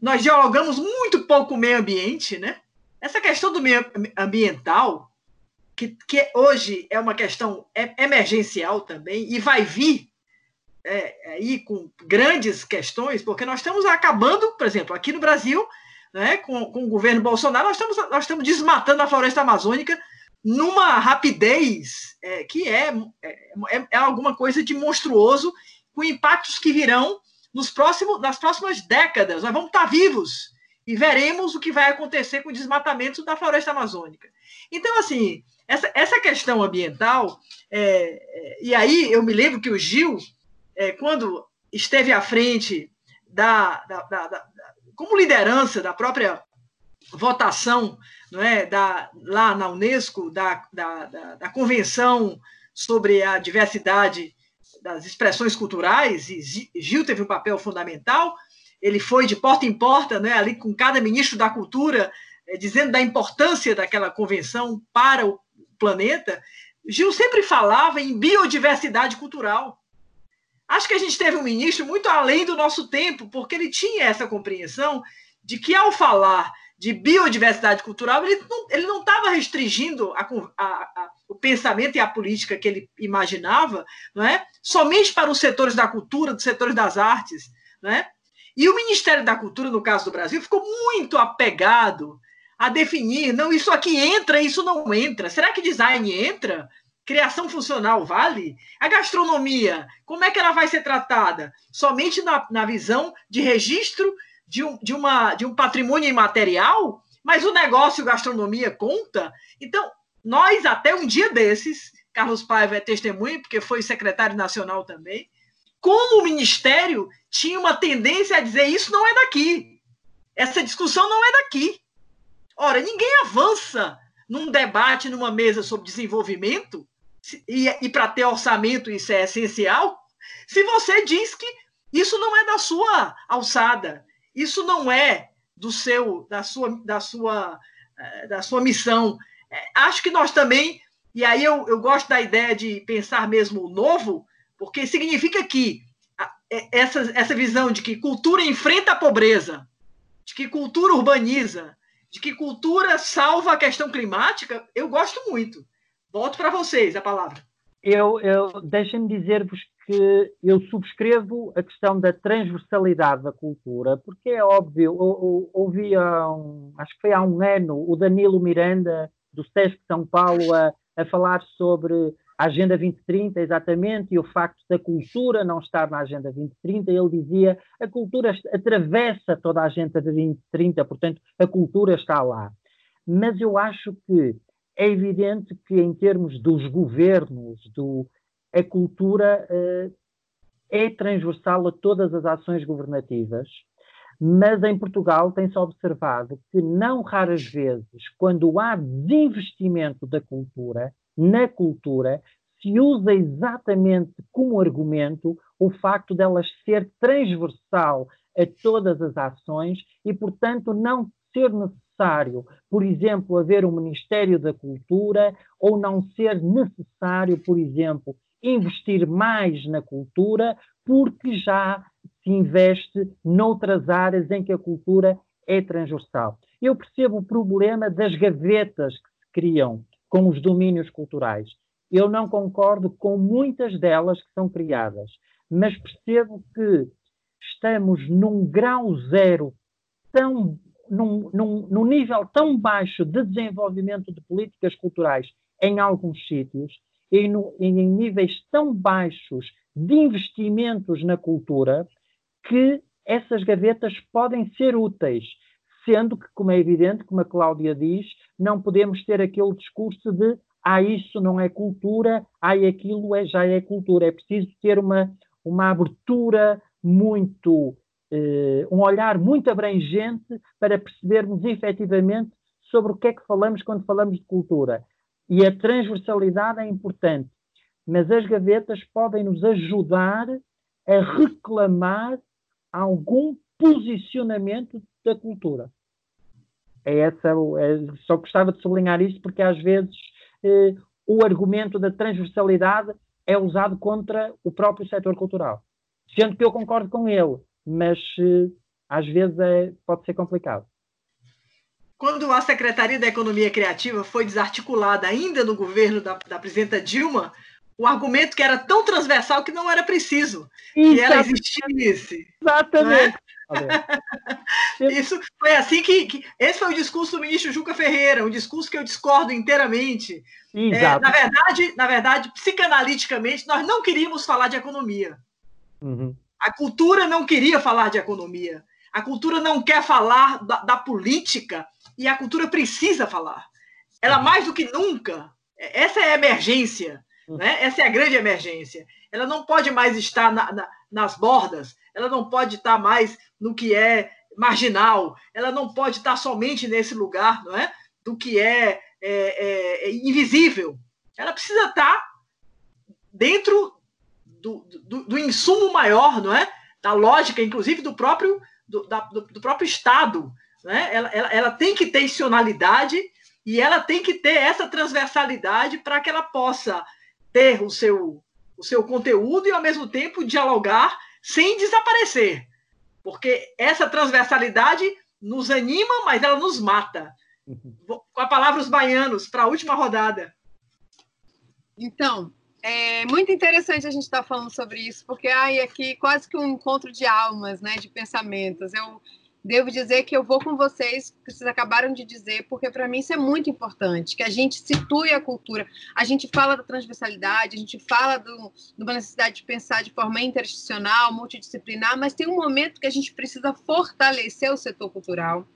nós dialogamos muito pouco o meio ambiente, né? Essa questão do meio ambiental, que, que hoje é uma questão emergencial também, e vai vir é, aí com grandes questões, porque nós estamos acabando, por exemplo, aqui no Brasil, né, com, com o governo Bolsonaro, nós estamos, nós estamos desmatando a floresta amazônica numa rapidez é, que é, é, é, alguma coisa de monstruoso, com impactos que virão nos próximos, nas próximas décadas. Nós vamos estar vivos e veremos o que vai acontecer com o desmatamento da floresta amazônica. Então, assim, essa, essa questão ambiental, é, é e aí eu me lembro que o Gil, é, quando esteve à frente da, da, da, da como liderança da própria votação não é, da, lá na Unesco, da, da, da, da Convenção sobre a Diversidade das Expressões Culturais, e Gil teve um papel fundamental, ele foi de porta em porta, né, ali com cada ministro da Cultura, é, dizendo da importância daquela convenção para o planeta. Gil sempre falava em biodiversidade cultural. Acho que a gente teve um ministro muito além do nosso tempo, porque ele tinha essa compreensão de que, ao falar de biodiversidade cultural, ele não estava restringindo a, a, a, o pensamento e a política que ele imaginava não é? somente para os setores da cultura, dos setores das artes. Não é? E o Ministério da Cultura, no caso do Brasil, ficou muito apegado a definir, não, isso aqui entra, isso não entra. Será que design entra? Criação funcional vale? A gastronomia, como é que ela vai ser tratada? Somente na, na visão de registro de um, de, uma, de um patrimônio imaterial? Mas o negócio gastronomia conta? Então, nós, até um dia desses, Carlos Paiva é testemunha, porque foi secretário nacional também, como o Ministério tinha uma tendência a dizer isso não é daqui. Essa discussão não é daqui. Ora, ninguém avança num debate, numa mesa sobre desenvolvimento, e, e para ter orçamento isso é essencial, se você diz que isso não é da sua alçada, isso não é do seu, da sua, da sua, eh, da sua missão. É, acho que nós também, e aí eu, eu gosto da ideia de pensar mesmo o novo, porque significa que essa, essa visão de que cultura enfrenta a pobreza, de que cultura urbaniza, de que cultura salva a questão climática, eu gosto muito. Volto para vocês a palavra. Eu, eu deixem-me dizer-vos que eu subscrevo a questão da transversalidade da cultura, porque é óbvio, ouvi há um, acho que foi há um ano o Danilo Miranda, do SESC São Paulo, a, a falar sobre a Agenda 2030, exatamente, e o facto da cultura não estar na Agenda 2030, ele dizia a cultura atravessa toda a Agenda 2030, portanto, a cultura está lá. Mas eu acho que é evidente que, em termos dos governos, do, a cultura uh, é transversal a todas as ações governativas, mas em Portugal tem-se observado que, não raras vezes, quando há desinvestimento da cultura, na cultura, se usa exatamente como argumento o facto dela ser transversal a todas as ações e, portanto, não ser necessário, por exemplo, haver um Ministério da Cultura ou não ser necessário, por exemplo, investir mais na cultura, porque já se investe noutras áreas em que a cultura é transversal. Eu percebo o problema das gavetas que se criam com os domínios culturais. Eu não concordo com muitas delas que são criadas, mas percebo que estamos num grau zero tão num, num, num, nível tão baixo de desenvolvimento de políticas culturais em alguns sítios e no, em níveis tão baixos de investimentos na cultura que essas gavetas podem ser úteis sendo que, como é evidente, como a Cláudia diz, não podemos ter aquele discurso de ah, isso não é cultura, ah, aquilo é, já é cultura. É preciso ter uma, uma abertura muito, eh, um olhar muito abrangente para percebermos efetivamente sobre o que é que falamos quando falamos de cultura. E a transversalidade é importante, mas as gavetas podem nos ajudar a reclamar algum posicionamento da cultura. É essa, é, só gostava de sublinhar isso porque às vezes eh, o argumento da transversalidade é usado contra o próprio setor cultural. Sendo que eu concordo com ele, mas eh, às vezes é, pode ser complicado. Quando a Secretaria da Economia Criativa foi desarticulada ainda no governo da, da presidenta Dilma, o argumento que era tão transversal que não era preciso que ela existisse. Exatamente. Isso foi assim que, que, Esse foi o discurso do ministro Juca Ferreira, um discurso que eu discordo inteiramente. É, na verdade, na verdade, psicanaliticamente, nós não queríamos falar de economia. Uhum. A cultura não queria falar de economia. A cultura não quer falar da, da política e a cultura precisa falar. Ela uhum. mais do que nunca. Essa é a emergência. Uhum. Né? Essa é a grande emergência. Ela não pode mais estar na, na, nas bordas, ela não pode estar mais no que é marginal, ela não pode estar somente nesse lugar não é? do que é, é, é, é invisível. Ela precisa estar dentro do, do, do, insumo maior, não é? da lógica, inclusive, do próprio, do, da, do, do próprio Estado. Né? Ela, ela, ela tem que ter tensionalidade e ela tem que ter essa transversalidade para que ela possa ter o seu, o seu conteúdo e, ao mesmo tempo, dialogar sem desaparecer. Porque essa transversalidade nos anima, mas ela nos mata. Uhum. Com a palavra os baianos, para a última rodada. Então, é muito interessante a gente estar tá falando sobre isso, porque ai, aqui quase que um encontro de almas, né, de pensamentos. Eu devo dizer que eu vou com vocês, que vocês acabaram de dizer, porque para mim isso é muito importante, que a gente situe a cultura. A gente fala da transversalidade, a gente fala do, de uma necessidade de pensar de forma interinstitucional, multidisciplinar, mas tem um momento que a gente precisa fortalecer o setor cultural.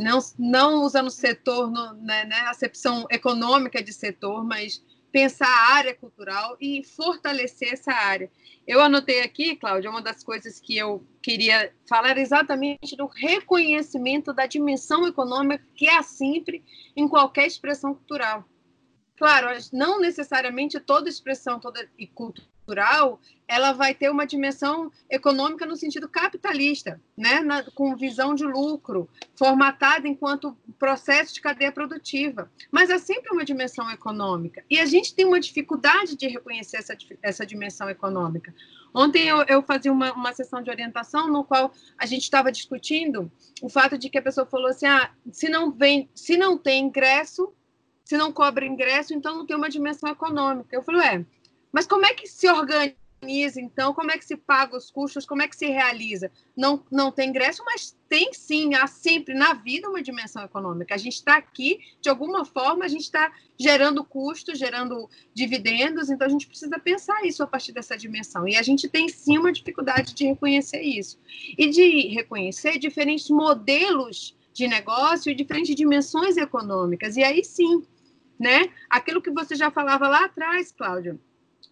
Não, não usando setor, no, né, né, acepção econômica de setor, mas pensar a área cultural e fortalecer essa área. Eu anotei aqui, Cláudia, uma das coisas que eu queria falar exatamente do reconhecimento da dimensão econômica que há sempre em qualquer expressão cultural. Claro, não necessariamente toda expressão toda cultura cultural, ela vai ter uma dimensão econômica no sentido capitalista, né? Na, com visão de lucro, formatada enquanto processo de cadeia produtiva. Mas é sempre uma dimensão econômica. E a gente tem uma dificuldade de reconhecer essa, essa dimensão econômica. Ontem eu, eu fazia uma, uma sessão de orientação no qual a gente estava discutindo o fato de que a pessoa falou assim: ah, se não vem, se não tem ingresso, se não cobra ingresso, então não tem uma dimensão econômica. Eu falei, é, mas como é que se organiza, então? Como é que se paga os custos? Como é que se realiza? Não, não tem ingresso, mas tem sim, há sempre na vida uma dimensão econômica. A gente está aqui, de alguma forma, a gente está gerando custos, gerando dividendos, então a gente precisa pensar isso a partir dessa dimensão. E a gente tem sim uma dificuldade de reconhecer isso. E de reconhecer diferentes modelos de negócio e diferentes dimensões econômicas. E aí sim, né? Aquilo que você já falava lá atrás, Cláudio,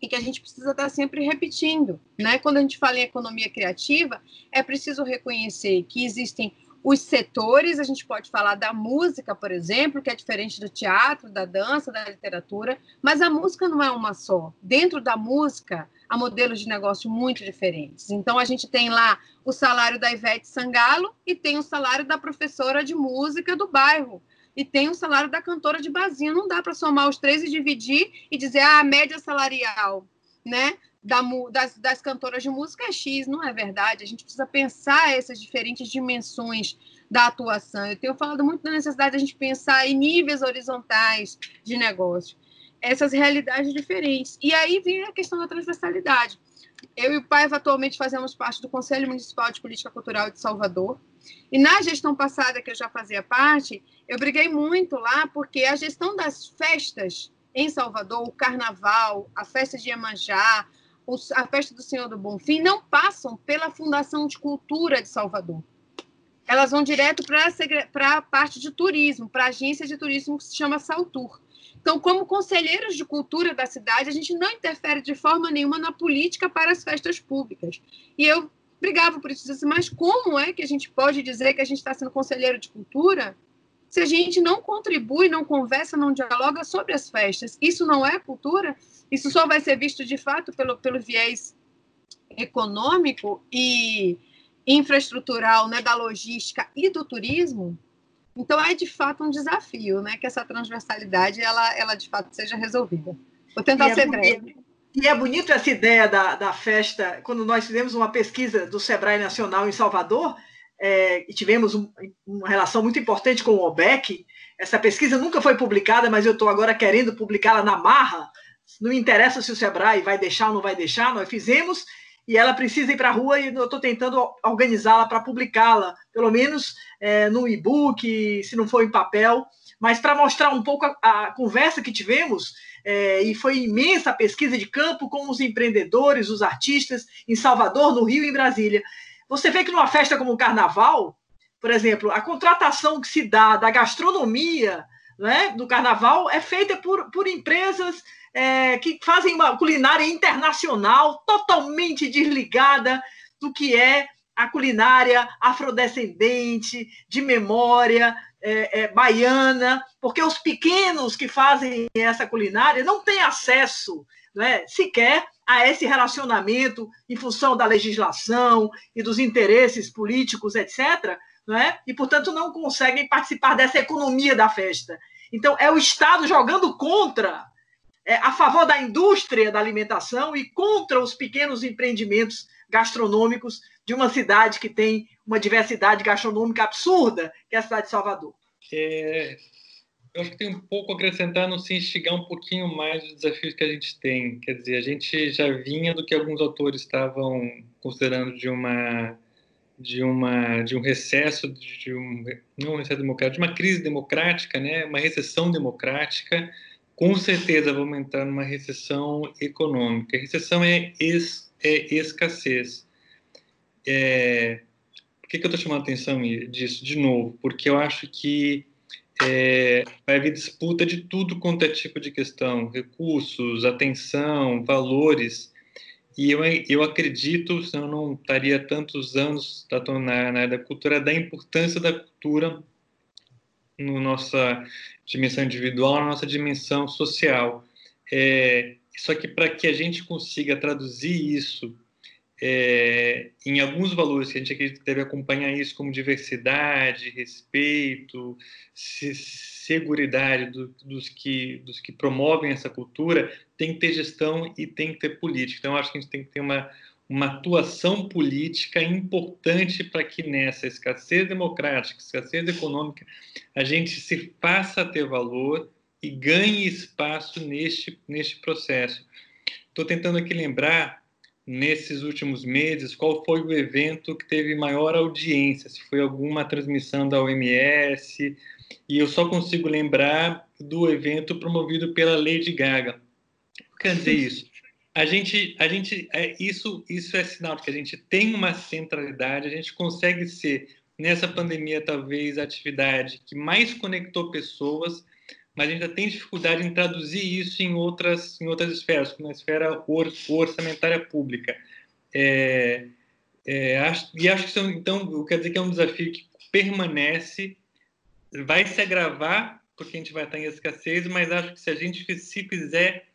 e que a gente precisa estar sempre repetindo. Né? Quando a gente fala em economia criativa, é preciso reconhecer que existem os setores, a gente pode falar da música, por exemplo, que é diferente do teatro, da dança, da literatura, mas a música não é uma só. Dentro da música, há modelos de negócio muito diferentes. Então, a gente tem lá o salário da Ivete Sangalo e tem o salário da professora de música do bairro e tem o salário da cantora de basinha. Não dá para somar os três e dividir e dizer ah, a média salarial né, da, das, das cantoras de música é X. Não é verdade. A gente precisa pensar essas diferentes dimensões da atuação. Eu tenho falado muito da necessidade de a gente pensar em níveis horizontais de negócio, essas realidades diferentes. E aí vem a questão da transversalidade. Eu e o Paiva atualmente fazemos parte do Conselho Municipal de Política Cultural de Salvador. E na gestão passada, que eu já fazia parte, eu briguei muito lá, porque a gestão das festas em Salvador, o carnaval, a festa de Iemanjá, a festa do Senhor do Bonfim, não passam pela Fundação de Cultura de Salvador. Elas vão direto para a parte de turismo, para a agência de turismo que se chama Saltur. Então, como conselheiros de cultura da cidade, a gente não interfere de forma nenhuma na política para as festas públicas. E eu brigava por isso, mas como é que a gente pode dizer que a gente está sendo conselheiro de cultura se a gente não contribui, não conversa, não dialoga sobre as festas? Isso não é cultura? Isso só vai ser visto de fato pelo, pelo viés econômico e infraestrutural né, da logística e do turismo? Então é de fato um desafio, né, que essa transversalidade ela, ela de fato seja resolvida. Vou tentar e é ser é breve. E é bonito essa ideia da, da festa, quando nós fizemos uma pesquisa do Sebrae Nacional em Salvador, é, e tivemos um, uma relação muito importante com o OBEC. Essa pesquisa nunca foi publicada, mas eu estou agora querendo publicá-la na marra. Não interessa se o Sebrae vai deixar ou não vai deixar, nós fizemos, e ela precisa ir para a rua e eu estou tentando organizá-la para publicá-la, pelo menos é, no e-book, se não for em papel, mas para mostrar um pouco a, a conversa que tivemos é, e foi imensa a pesquisa de campo com os empreendedores, os artistas, em Salvador, no Rio e em Brasília. Você vê que numa festa como o Carnaval, por exemplo, a contratação que se dá da gastronomia né, do Carnaval é feita por, por empresas é, que fazem uma culinária internacional totalmente desligada do que é a culinária afrodescendente, de memória, é, é, baiana, porque os pequenos que fazem essa culinária não têm acesso né, sequer a esse relacionamento em função da legislação e dos interesses políticos, etc., né, e, portanto, não conseguem participar dessa economia da festa. Então, é o Estado jogando contra é, a favor da indústria da alimentação e contra os pequenos empreendimentos gastronômicos de uma cidade que tem uma diversidade gastronômica absurda, que é a cidade de Salvador. É, eu acho que tem um pouco a acrescentar no se instigar um pouquinho mais os desafios que a gente tem. Quer dizer, a gente já vinha do que alguns autores estavam considerando de uma de uma de um recesso de um não um recesso democrático, de uma crise democrática, né, uma recessão democrática. Com certeza vamos entrar numa recessão econômica. Recessão é, es, é escassez. É, por que, que eu estou chamando a atenção disso de novo? Porque eu acho que é, vai haver disputa de tudo quanto é tipo de questão, recursos, atenção, valores. E eu, eu acredito, senão eu não estaria tantos anos na, na área da cultura, da importância da cultura na nossa dimensão individual, na nossa dimensão social. É, só que para que a gente consiga traduzir isso é, em alguns valores que a gente acredita que deve acompanhar isso, como diversidade, respeito, segurança do, dos, que, dos que promovem essa cultura, tem que ter gestão e tem que ter política. Então, acho que a gente tem que ter uma, uma atuação política importante para que nessa escassez democrática, escassez econômica, a gente se faça ter valor e ganhe espaço neste, neste processo. Estou tentando aqui lembrar nesses últimos meses, qual foi o evento que teve maior audiência? Se foi alguma transmissão da OMS? E eu só consigo lembrar do evento promovido pela Lady Gaga. Quer dizer isso? A gente, a gente, é, isso, isso é sinal de que a gente tem uma centralidade, a gente consegue ser nessa pandemia talvez a atividade que mais conectou pessoas mas ainda tem dificuldade em traduzir isso em outras, em outras esferas, como na esfera or, orçamentária pública. É, é, acho, e acho que são, então, quer dizer que é um desafio que permanece, vai se agravar, porque a gente vai estar em escassez, mas acho que se a gente se fizer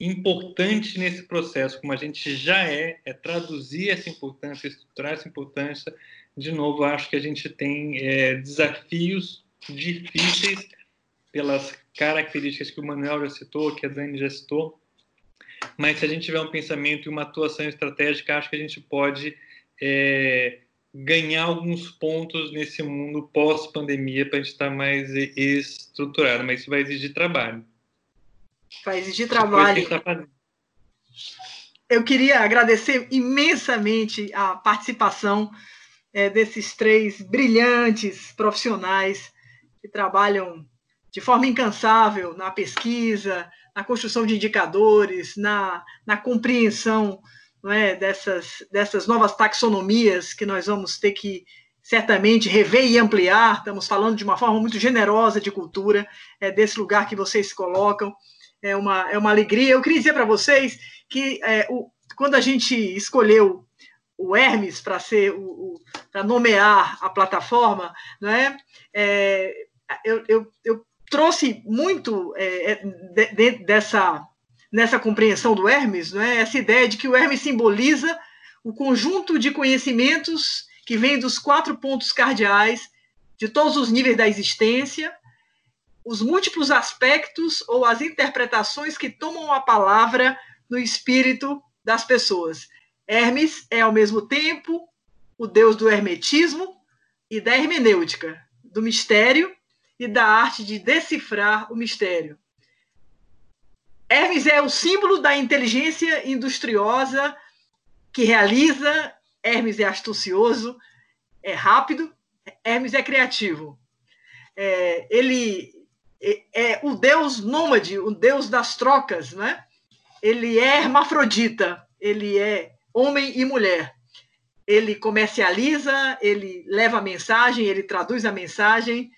importante nesse processo, como a gente já é, é traduzir essa importância, estruturar essa importância, de novo, acho que a gente tem é, desafios difíceis pelas características que o Manuel já citou, que a Dani já citou, mas se a gente tiver um pensamento e uma atuação estratégica, acho que a gente pode é, ganhar alguns pontos nesse mundo pós-pandemia para a gente estar mais estruturado, mas isso vai exigir trabalho. Vai exigir trabalho. Eu queria agradecer imensamente a participação é, desses três brilhantes profissionais que trabalham de forma incansável na pesquisa, na construção de indicadores, na, na compreensão é, dessas, dessas novas taxonomias que nós vamos ter que certamente rever e ampliar. Estamos falando de uma forma muito generosa de cultura, é desse lugar que vocês se colocam. É uma, é uma alegria. Eu queria dizer para vocês que é, o, quando a gente escolheu o Hermes para ser o, o para nomear a plataforma, não é? eu, eu, eu trouxe muito é, é, de, de, dessa nessa compreensão do Hermes, não é? essa ideia de que o Hermes simboliza o conjunto de conhecimentos que vem dos quatro pontos cardeais de todos os níveis da existência, os múltiplos aspectos ou as interpretações que tomam a palavra no espírito das pessoas. Hermes é, ao mesmo tempo, o deus do hermetismo e da hermenêutica, do mistério e da arte de decifrar o mistério. Hermes é o símbolo da inteligência industriosa que realiza, Hermes é astucioso, é rápido, Hermes é criativo. É, ele é, é, o deus nômade, o deus das trocas, né? Ele é hermafrodita, ele é homem e mulher. Ele comercializa, ele leva a mensagem, ele traduz a mensagem,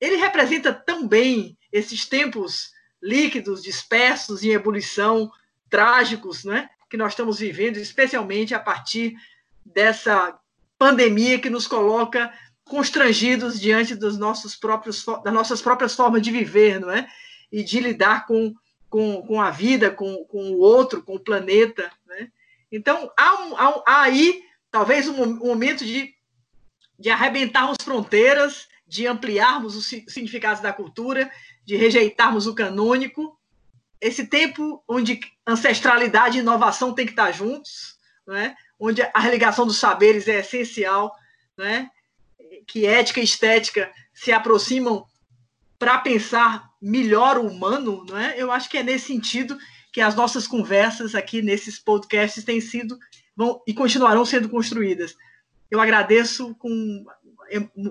ele representa tão bem esses tempos líquidos, dispersos em ebulição, trágicos, né, que nós estamos vivendo, especialmente a partir dessa pandemia que nos coloca constrangidos diante dos nossos próprios, das nossas próprias formas de viver, não é? E de lidar com, com, com a vida, com, com o outro, com o planeta, né? Então, há, um, há, há aí talvez um, um momento de, de arrebentarmos fronteiras, de ampliarmos os significados da cultura, de rejeitarmos o canônico. esse tempo onde ancestralidade e inovação têm que estar juntos, né? onde a religação dos saberes é essencial, né? Que ética e estética se aproximam para pensar melhor o humano, não é? Eu acho que é nesse sentido que as nossas conversas aqui nesses podcasts têm sido vão, e continuarão sendo construídas. Eu agradeço com,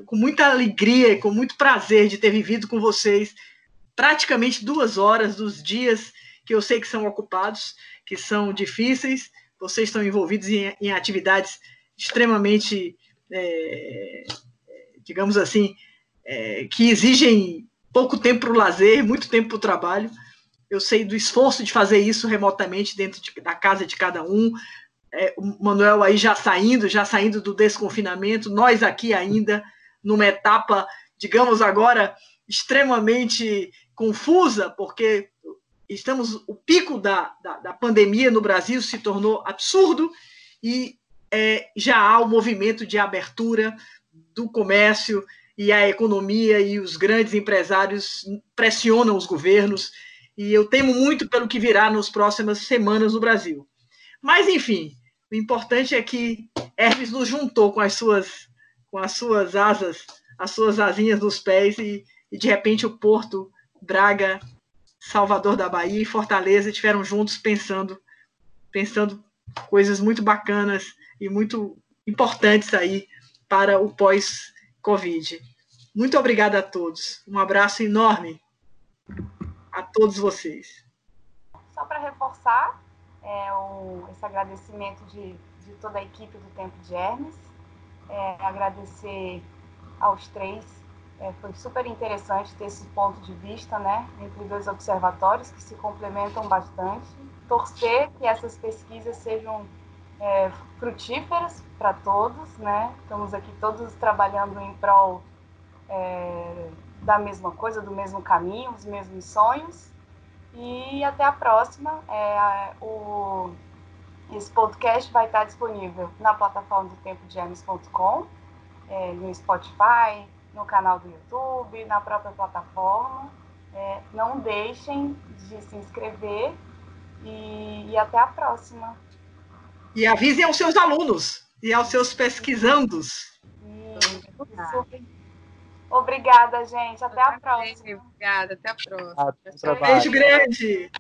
com muita alegria, com muito prazer de ter vivido com vocês praticamente duas horas dos dias que eu sei que são ocupados, que são difíceis. Vocês estão envolvidos em, em atividades extremamente, é, digamos assim, é, que exigem pouco tempo para o lazer, muito tempo para o trabalho. Eu sei do esforço de fazer isso remotamente dentro de, da casa de cada um. É, o Manuel aí já saindo, já saindo do desconfinamento, nós aqui ainda numa etapa, digamos agora, extremamente confusa, porque estamos o pico da, da, da pandemia no Brasil se tornou absurdo e é, já há o movimento de abertura do comércio e a economia e os grandes empresários pressionam os governos e eu temo muito pelo que virá nas próximas semanas no Brasil. Mas enfim, o importante é que Hermes nos juntou com as suas com as suas asas, as suas asinhas nos pés e, e de repente o Porto, Braga, Salvador da Bahia e Fortaleza estiveram juntos pensando pensando coisas muito bacanas e muito importantes aí para o pós Covid. Muito obrigada a todos. Um abraço enorme a todos vocês. Só para reforçar é, o, esse agradecimento de, de, toda a equipe do Tempo de Hermes, é, agradecer aos três. É, foi super interessante ter esse ponto de vista, né, entre dois observatórios que se complementam bastante. Torcer que essas pesquisas sejam é, frutíferas para todos, né? Estamos aqui todos trabalhando em prol é, da mesma coisa, do mesmo caminho, os mesmos sonhos. E até a próxima. É, o, esse podcast vai estar disponível na plataforma do tempo de é, no Spotify, no canal do YouTube, na própria plataforma. É, não deixem de se inscrever e, e até a próxima. E avisem aos seus alunos e aos seus pesquisandos. Obrigada, gente. Até a próxima. Obrigada, até a próxima. Beijo grande.